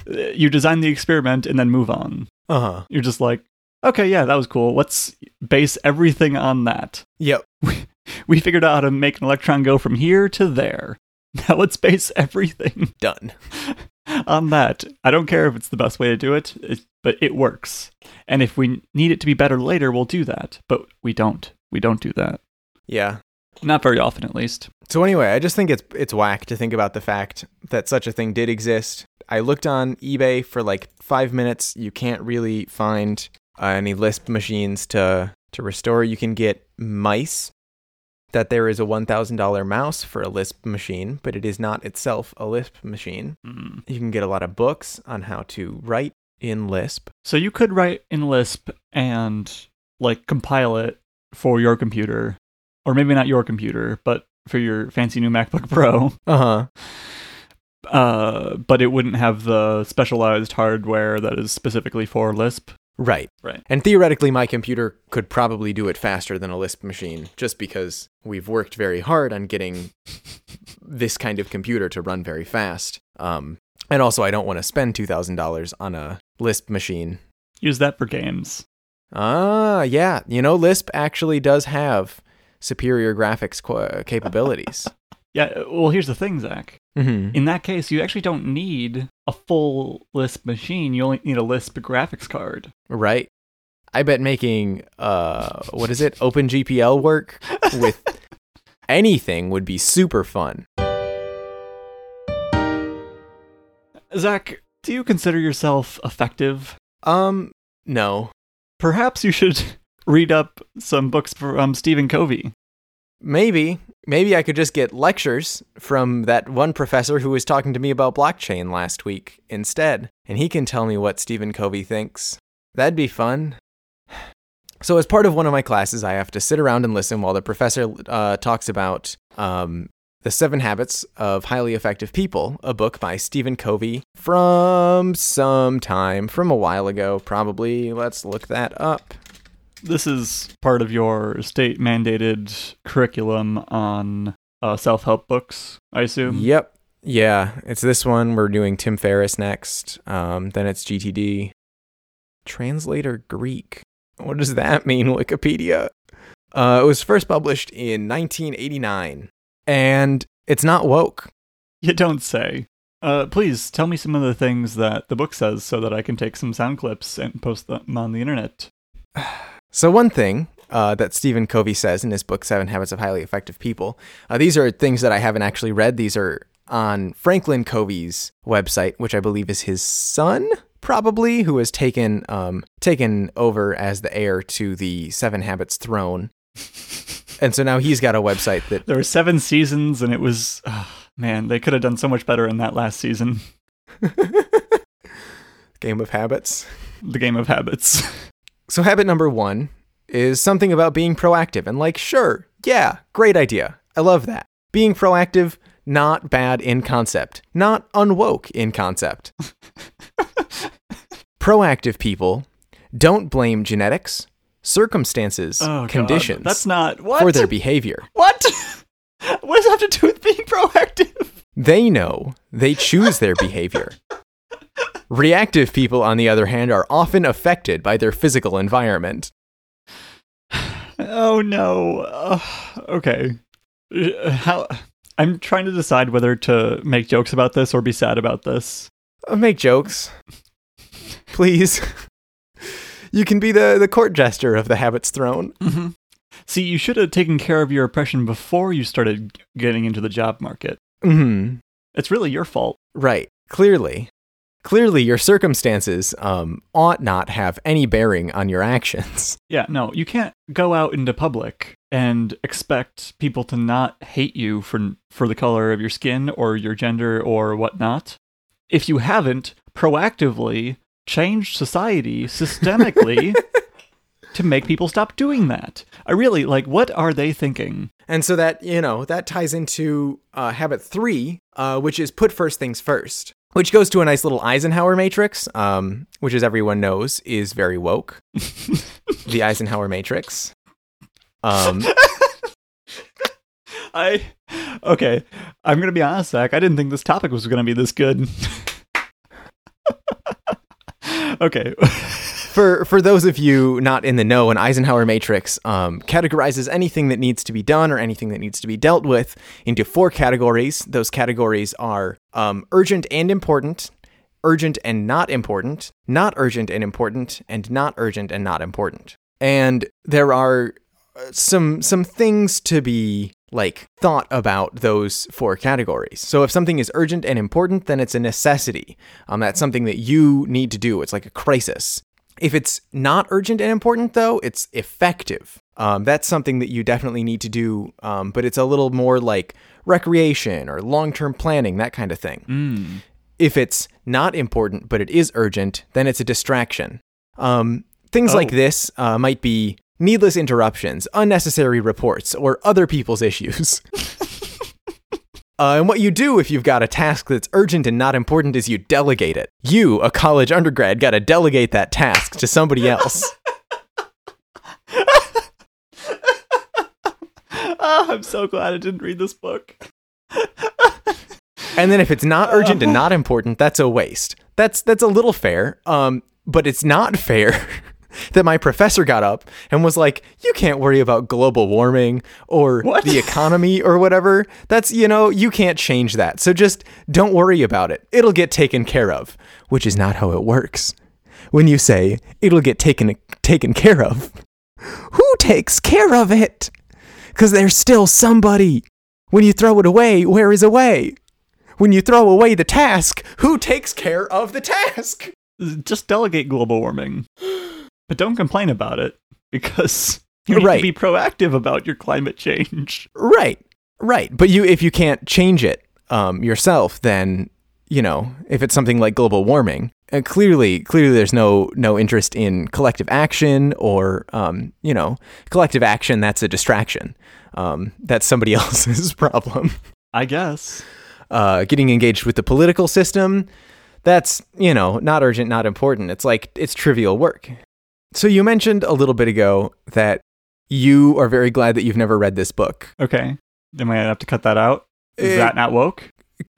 you design the experiment and then move on. Uh huh. You're just like, okay, yeah, that was cool. Let's base everything on that. Yep. We figured out how to make an electron go from here to there. Now let's base everything Done. on that. I don't care if it's the best way to do it, it, but it works. And if we need it to be better later, we'll do that. But we don't. We don't do that. Yeah. Not very often, at least. So anyway, I just think it's it's whack to think about the fact that such a thing did exist. I looked on eBay for like five minutes. You can't really find uh, any Lisp machines to to restore. You can get mice. That there is a one thousand dollar mouse for a Lisp machine, but it is not itself a Lisp machine. Mm. You can get a lot of books on how to write in Lisp. So you could write in Lisp and like compile it for your computer, or maybe not your computer, but for your fancy new MacBook Pro. Uh huh. Uh, but it wouldn't have the specialized hardware that is specifically for Lisp. Right. Right. And theoretically, my computer could probably do it faster than a Lisp machine, just because we've worked very hard on getting this kind of computer to run very fast. Um, and also, I don't want to spend two thousand dollars on a Lisp machine. Use that for games. Ah, yeah. You know, Lisp actually does have superior graphics qu- capabilities. Yeah. Well, here's the thing, Zach. Mm-hmm. In that case, you actually don't need a full Lisp machine. You only need a Lisp graphics card. Right. I bet making uh, what is it, OpenGPL work with anything would be super fun. Zach, do you consider yourself effective? Um, no. Perhaps you should read up some books from Stephen Covey. Maybe. Maybe I could just get lectures from that one professor who was talking to me about blockchain last week instead, and he can tell me what Stephen Covey thinks. That'd be fun. So, as part of one of my classes, I have to sit around and listen while the professor uh, talks about um, The Seven Habits of Highly Effective People, a book by Stephen Covey from some time, from a while ago, probably. Let's look that up. This is part of your state mandated curriculum on uh, self help books, I assume. Yep. Yeah, it's this one. We're doing Tim Ferriss next. Um, then it's GTD. Translator Greek. What does that mean, Wikipedia? Uh, it was first published in 1989. And it's not woke. You don't say. Uh, please tell me some of the things that the book says so that I can take some sound clips and post them on the internet. So, one thing uh, that Stephen Covey says in his book, Seven Habits of Highly Effective People, uh, these are things that I haven't actually read. These are on Franklin Covey's website, which I believe is his son, probably, who has taken, um, taken over as the heir to the Seven Habits throne. and so now he's got a website that. There were seven seasons, and it was. ah, man, they could have done so much better in that last season. Game of Habits. The Game of Habits. So, habit number one is something about being proactive. And, like, sure, yeah, great idea. I love that. Being proactive, not bad in concept, not unwoke in concept. proactive people don't blame genetics, circumstances, Oh, God. conditions That's not. What? for their behavior. What? what does that have to do with being proactive? They know they choose their behavior. Reactive people, on the other hand, are often affected by their physical environment. Oh no. Ugh, okay. Uh, How I'm trying to decide whether to make jokes about this or be sad about this. Uh, make jokes, please. you can be the the court jester of the habits throne. Mm-hmm. See, you should have taken care of your oppression before you started getting into the job market. Hmm. It's really your fault. Right. Clearly. Clearly, your circumstances um, ought not have any bearing on your actions. Yeah, no, you can't go out into public and expect people to not hate you for for the color of your skin or your gender or whatnot. If you haven't proactively changed society systemically to make people stop doing that. I really like what are they thinking? And so that, you know, that ties into uh, habit three, uh, which is put first things first, which goes to a nice little Eisenhower matrix, um, which, as everyone knows, is very woke. the Eisenhower matrix. Um, I okay. I'm gonna be honest, Zach. I didn't think this topic was gonna be this good. okay. For for those of you not in the know, an Eisenhower matrix um, categorizes anything that needs to be done or anything that needs to be dealt with into four categories. Those categories are um, urgent and important, urgent and not important, not urgent and important, and not urgent and not important. And there are uh, some some things to be like thought about those four categories. So if something is urgent and important, then it's a necessity. Um, that's something that you need to do. It's like a crisis. If it's not urgent and important, though, it's effective. Um, that's something that you definitely need to do, um, but it's a little more like recreation or long term planning, that kind of thing. Mm. If it's not important, but it is urgent, then it's a distraction. Um, things like Oh. this uh, might be needless interruptions, unnecessary reports, or other people's issues. Uh, and what you do if you've got a task that's urgent and not important is you delegate it. You, a college undergrad, got to delegate that task to somebody else. oh, I'm so glad I didn't read this book. And then if it's not urgent and not important, that's a waste. That's that's a little fair. Um, but it's not fair that my professor got up and was like, "You can't worry about global warming or What? the economy or whatever. That's, you know, you can't change that. So just don't worry about it. It'll get taken care of." Which is not how it works. When you say it'll get taken taken care of, who takes care of it? Cuz there's still somebody. When you throw it away, where is away? When you throw away the task, who takes care of the task? Just delegate global warming, but don't complain about it because you need Right. to be proactive about your climate change. Right, right. But you, if you can't change it um, yourself, then you know if it's something like global warming, uh, clearly, clearly, there's no no interest in collective action or um, you know collective action. That's a distraction. Um, that's somebody else's problem. I guess. uh, getting engaged with the political system, that's, you know, not urgent, not important. It's like, it's trivial work. So you mentioned a little bit ago that you are very glad that you've never read this book. Okay. Am I gonna have to cut that out? Is Uh, that not woke?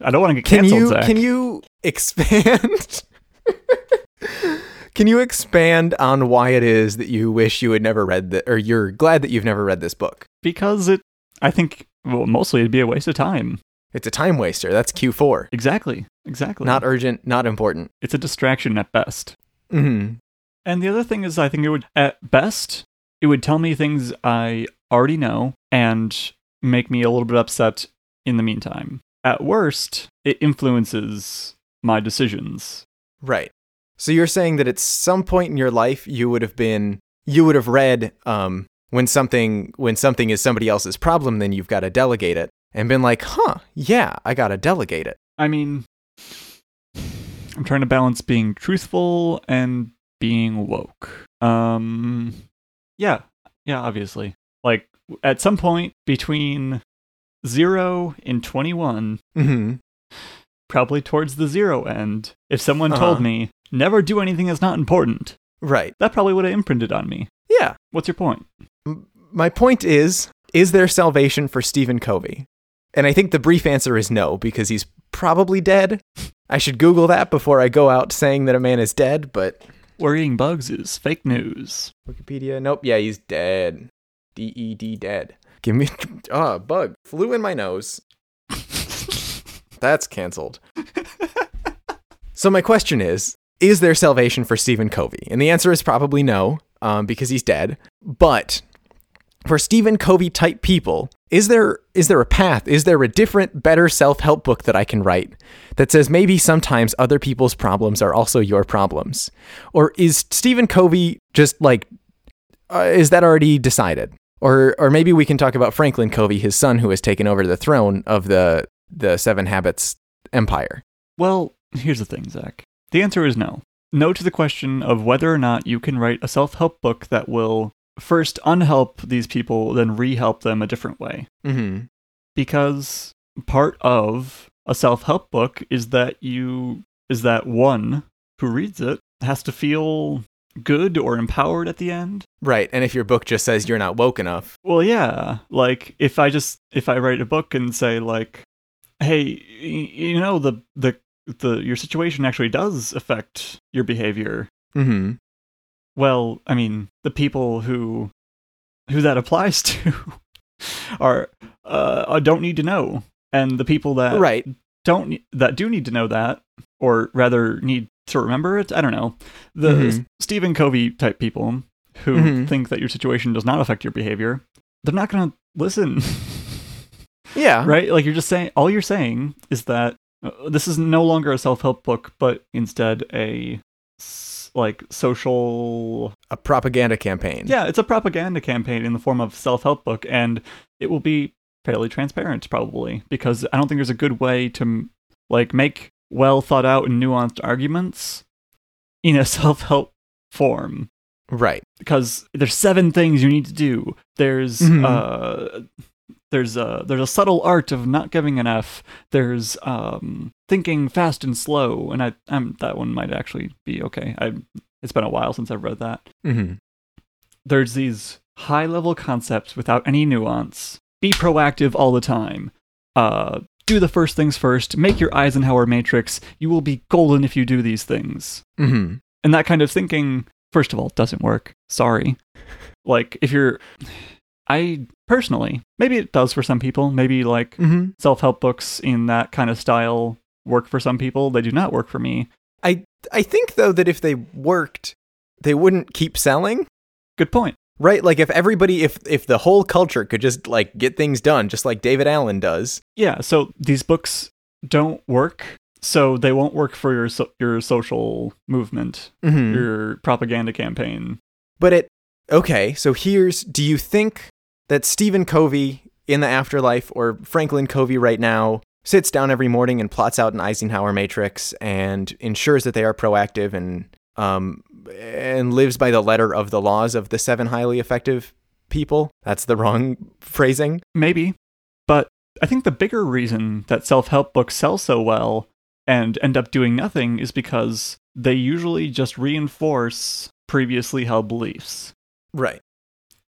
I don't want to get Can canceled, you, Zach. can you expand? can you expand on why it is that you wish you had never read that, or you're glad that you've never read this book? because it, I think, well, mostly it'd be a waste of time. It's a time waster. That's Q4. Exactly. Exactly. Not urgent, not important. It's a distraction at best. hmm And the other thing is, I think it would, at best, it would tell me things I already know and make me a little bit upset in the meantime. At worst, it influences my decisions. Right. So you're saying that at some point in your life you would have been you would have read um when something when something is somebody else's problem then you've got to delegate it and been like, "Huh, yeah, I got to delegate it." I mean, I'm trying to balance being truthful and being woke. Um, yeah, yeah, obviously. Like, at some point between zero and 21, Mhm. probably towards the zero end, if someone Uh-huh. told me, never do anything that's not important, Right. that probably would have imprinted on me. Yeah. What's your point? My point is is there salvation for Stephen Covey? And I think the brief answer is no because he's probably dead. I should google that before I go out saying that a man is dead, but Worrying bugs is fake news. Wikipedia. Nope. Yeah, he's dead. D E D dead. Give me oh, bug flew in my nose. That's canceled. so my question is, is there salvation for Stephen Covey? And the answer is probably no, um, because he's dead. But for Stephen Covey type people, is there is there a path? Is there a different, better self-help book that I can write that says maybe sometimes other people's problems are also your problems? Or is Stephen Covey just like uh, is that already decided? Or or maybe we can talk about Franklin Covey, his son who has taken over the throne of the the Seven Habits empire. Well, here's the thing, Zach. The answer is no. No to the question of whether or not you can write a self help book that will first unhelp these people, then rehelp them a different way. Mm-hmm. Because part of a self help book is that you, is that one who reads it has to feel good or empowered at the end. Right. And if your book just says you're not woke enough. Well, yeah. Like if I just, if I write a book and say, like, hey, you know, the, the, the your situation actually does affect your behavior. Mm-hmm. Well, I mean, the people who who that applies to are uh, don't need to know, and the people that right don't that do need to know that, or rather need to remember it. I don't know the Mhm. Stephen Covey type people who Mhm. think that your situation does not affect your behavior. They're not going to listen. Yeah. right? Like you're just saying, all you're saying is that uh, this is no longer a self-help book, but instead a like social. A propaganda campaign. Yeah, it's a propaganda campaign in the form of self-help book, and it will be fairly transparent probably because I don't think there's a good way to like make well thought out and nuanced arguments in a self-help form Right. because there's seven things you need to do. There's Mhm. uh there's a there's a subtle art of not giving an F. There's um thinking fast and slow, and I I'm that one might actually be okay. I it's been a while since I've read that. Mm-hmm. There's these high level concepts without any nuance. Be proactive all the time. Uh do the first things first. Make your Eisenhower matrix. You will be golden if you do these things Mm-hmm. and that kind of thinking first of all doesn't work sorry like if you're i personally maybe it does for some people maybe like Mm-hmm. self-help books in that kind of style work for some people they do not work for me I I think though that if they worked, they wouldn't keep selling. good point Right? Like if everybody if if the whole culture could just like get things done just like David Allen does. yeah so these books don't work so they won't work for your so- your social movement Mm-hmm. your propaganda campaign But it okay, so here's do you think that Stephen Covey in the afterlife or Franklin Covey right now sits down every morning and plots out an Eisenhower matrix and ensures that they are proactive and um and lives by the letter of the laws of the seven highly effective people? That's the wrong phrasing. Maybe. But I think the bigger reason that self help books sell so well and end up doing nothing is because they usually just reinforce previously held beliefs. Right.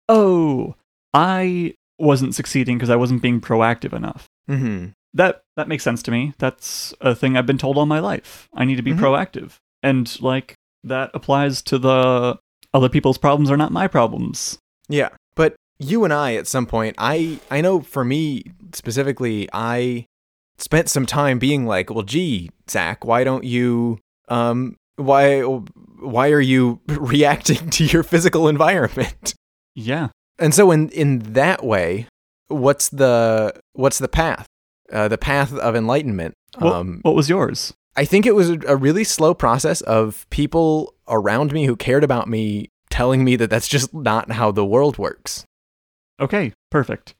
Oh, I wasn't succeeding because I wasn't being proactive enough. Mhm. That that makes sense to me. That's a thing I've been told all my life. I need to be Mhm. proactive. And like that applies to the other people's problems are not my problems. Yeah. But you and I at some point, I I know for me specifically, I spent some time being like, well, gee, Zach, why don't you um why why are you reacting to your physical environment? Yeah. And so in in that way, what's the what's the path? Uh, the path of enlightenment. What, Um, what was yours? I think it was a, a really slow process of people around me who cared about me telling me that that's just not how the world works. Okay, perfect.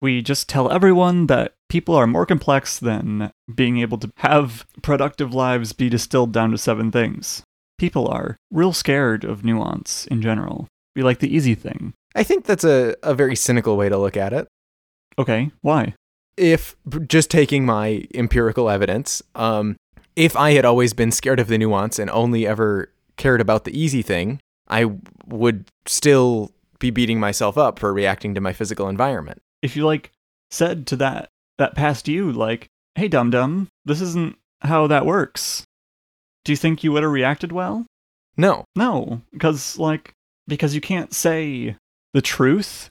We just tell everyone that people are more complex than being able to have productive lives be distilled down to seven things. People are real scared of nuance in general. We like the easy thing. I think that's a, a very cynical way to look at it. Okay, why? If just taking my empirical evidence, um, if I had always been scared of the nuance and only ever cared about the easy thing, I would still be beating myself up for reacting to my physical environment. If you like said to that that past you like, "Hey dum dum, this isn't how that works." Do you think you would have reacted well? No. No, because like because you can't say the truth,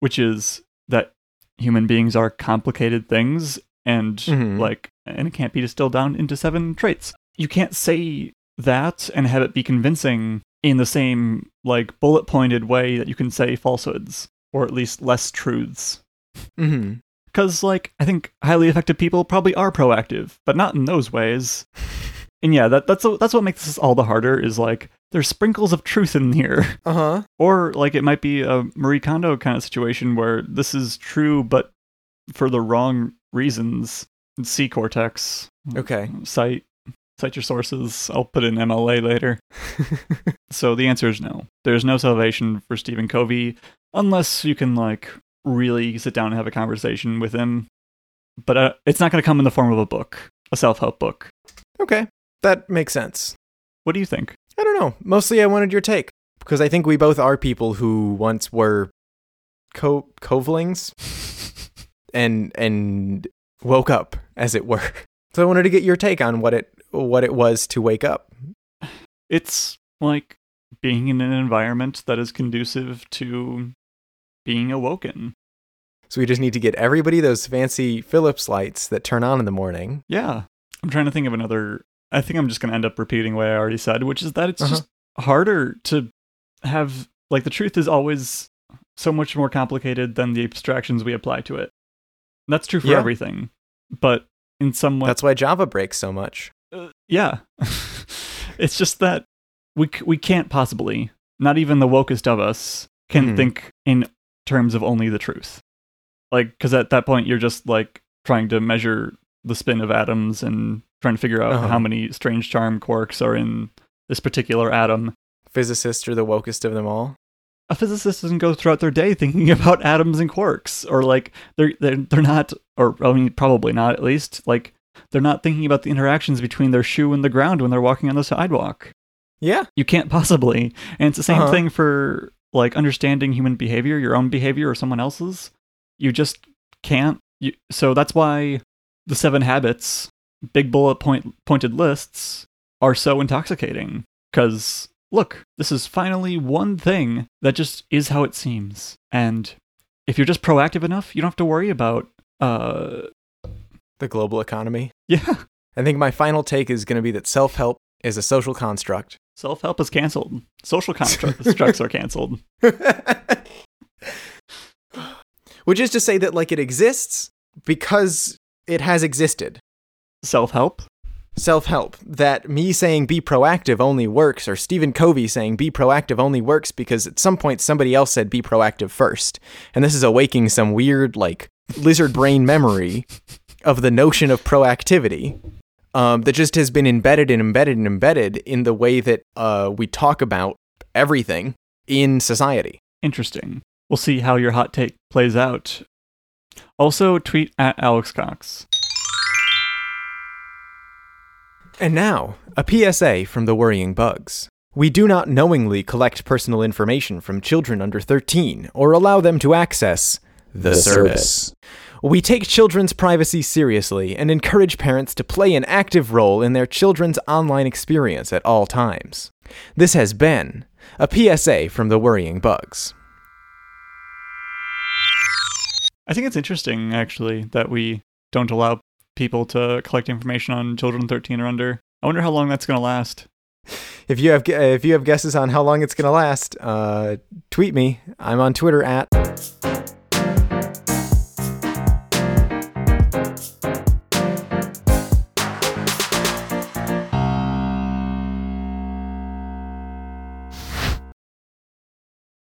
which is that human beings are complicated things and Mhm. like and it can't be distilled down into seven traits. You can't say that and have it be convincing in the same like bullet pointed way that you can say falsehoods or at least less truths. Mm-hmm. Cuz like I think highly effective people probably are proactive, but not in those ways. And yeah, that that's that's what makes this all the harder is like there's sprinkles of truth in here. Uh huh. Or like it might be a Marie Kondo kind of situation where this is true, but for the wrong reasons. C cortex. Okay. Cite cite your sources. I'll put in MLA later. So the answer is no. There's no salvation for Stephen Covey unless you can like really sit down and have a conversation with him. But uh, it's not going to come in the form of a book, a self-help book. okay. That makes sense. What do you think? I don't know. Mostly, I wanted your take because I think we both are people who once were co covlings and and woke up, as it were. So I wanted to get your take on what it what it was to wake up. It's like being in an environment that is conducive to being awoken. So we just need to get everybody those fancy Philips lights that turn on in the morning. Yeah. I'm trying to think of another. I think I'm just going to end up repeating what I already said, which is that it's Uh-huh. just harder to have. Like, the truth is always so much more complicated than the abstractions we apply to it. That's true for Yeah. everything. But in some way, That's why Java breaks so much. uh, yeah. it's just that we, c- we can't possibly, not even the wokest of us, can Mhm. think in terms of only the truth. Like, because at that point, you're just like trying to measure the spin of atoms and trying to figure out Uh-huh. how many strange charm quarks are in this particular atom. Physicists are the wokest of them all. A physicist doesn't go throughout their day thinking about atoms and quarks, or like they're they're they're not, or I mean probably not at least. Like they're not thinking about the interactions between their shoe and the ground when they're walking on the sidewalk. Yeah. You can't possibly. And it's the same Uh-huh. thing for like understanding human behavior, your own behavior or someone else's. You just can't. You, so that's why the seven habits, big bullet point pointed lists, are so intoxicating. Because look, this is finally one thing that just is how it seems. And if you're just proactive enough, you don't have to worry about. Uh, The global economy. yeah, I think my final take is going to be that self help is a social construct. self help is canceled. Social constructs are canceled. Which is to say that, like, it exists because it has existed. Self help. Self help. That me saying be proactive only works, or Stephen Covey saying be proactive only works because at some point somebody else said be proactive first. And this is awaking some weird, like, lizard brain memory of the notion of proactivity. Um, that just has been embedded and embedded and embedded in the way that uh, we talk about everything in society. Interesting. We'll see how your hot take plays out. Also, tweet at Alex Cox. And now, a PSA from the Worrying Bugs. We do not knowingly collect personal information from children under 13 or allow them to access the, service. We take children's privacy seriously and encourage parents to play an active role in their children's online experience at all times. This has been a PSA from the Worrying Bugs. I think it's interesting, actually, that we don't allow people to collect information on children 13 or under. I wonder how long that's going to last. If you have if you have guesses on how long it's going to last, uh, tweet me. I'm on Twitter at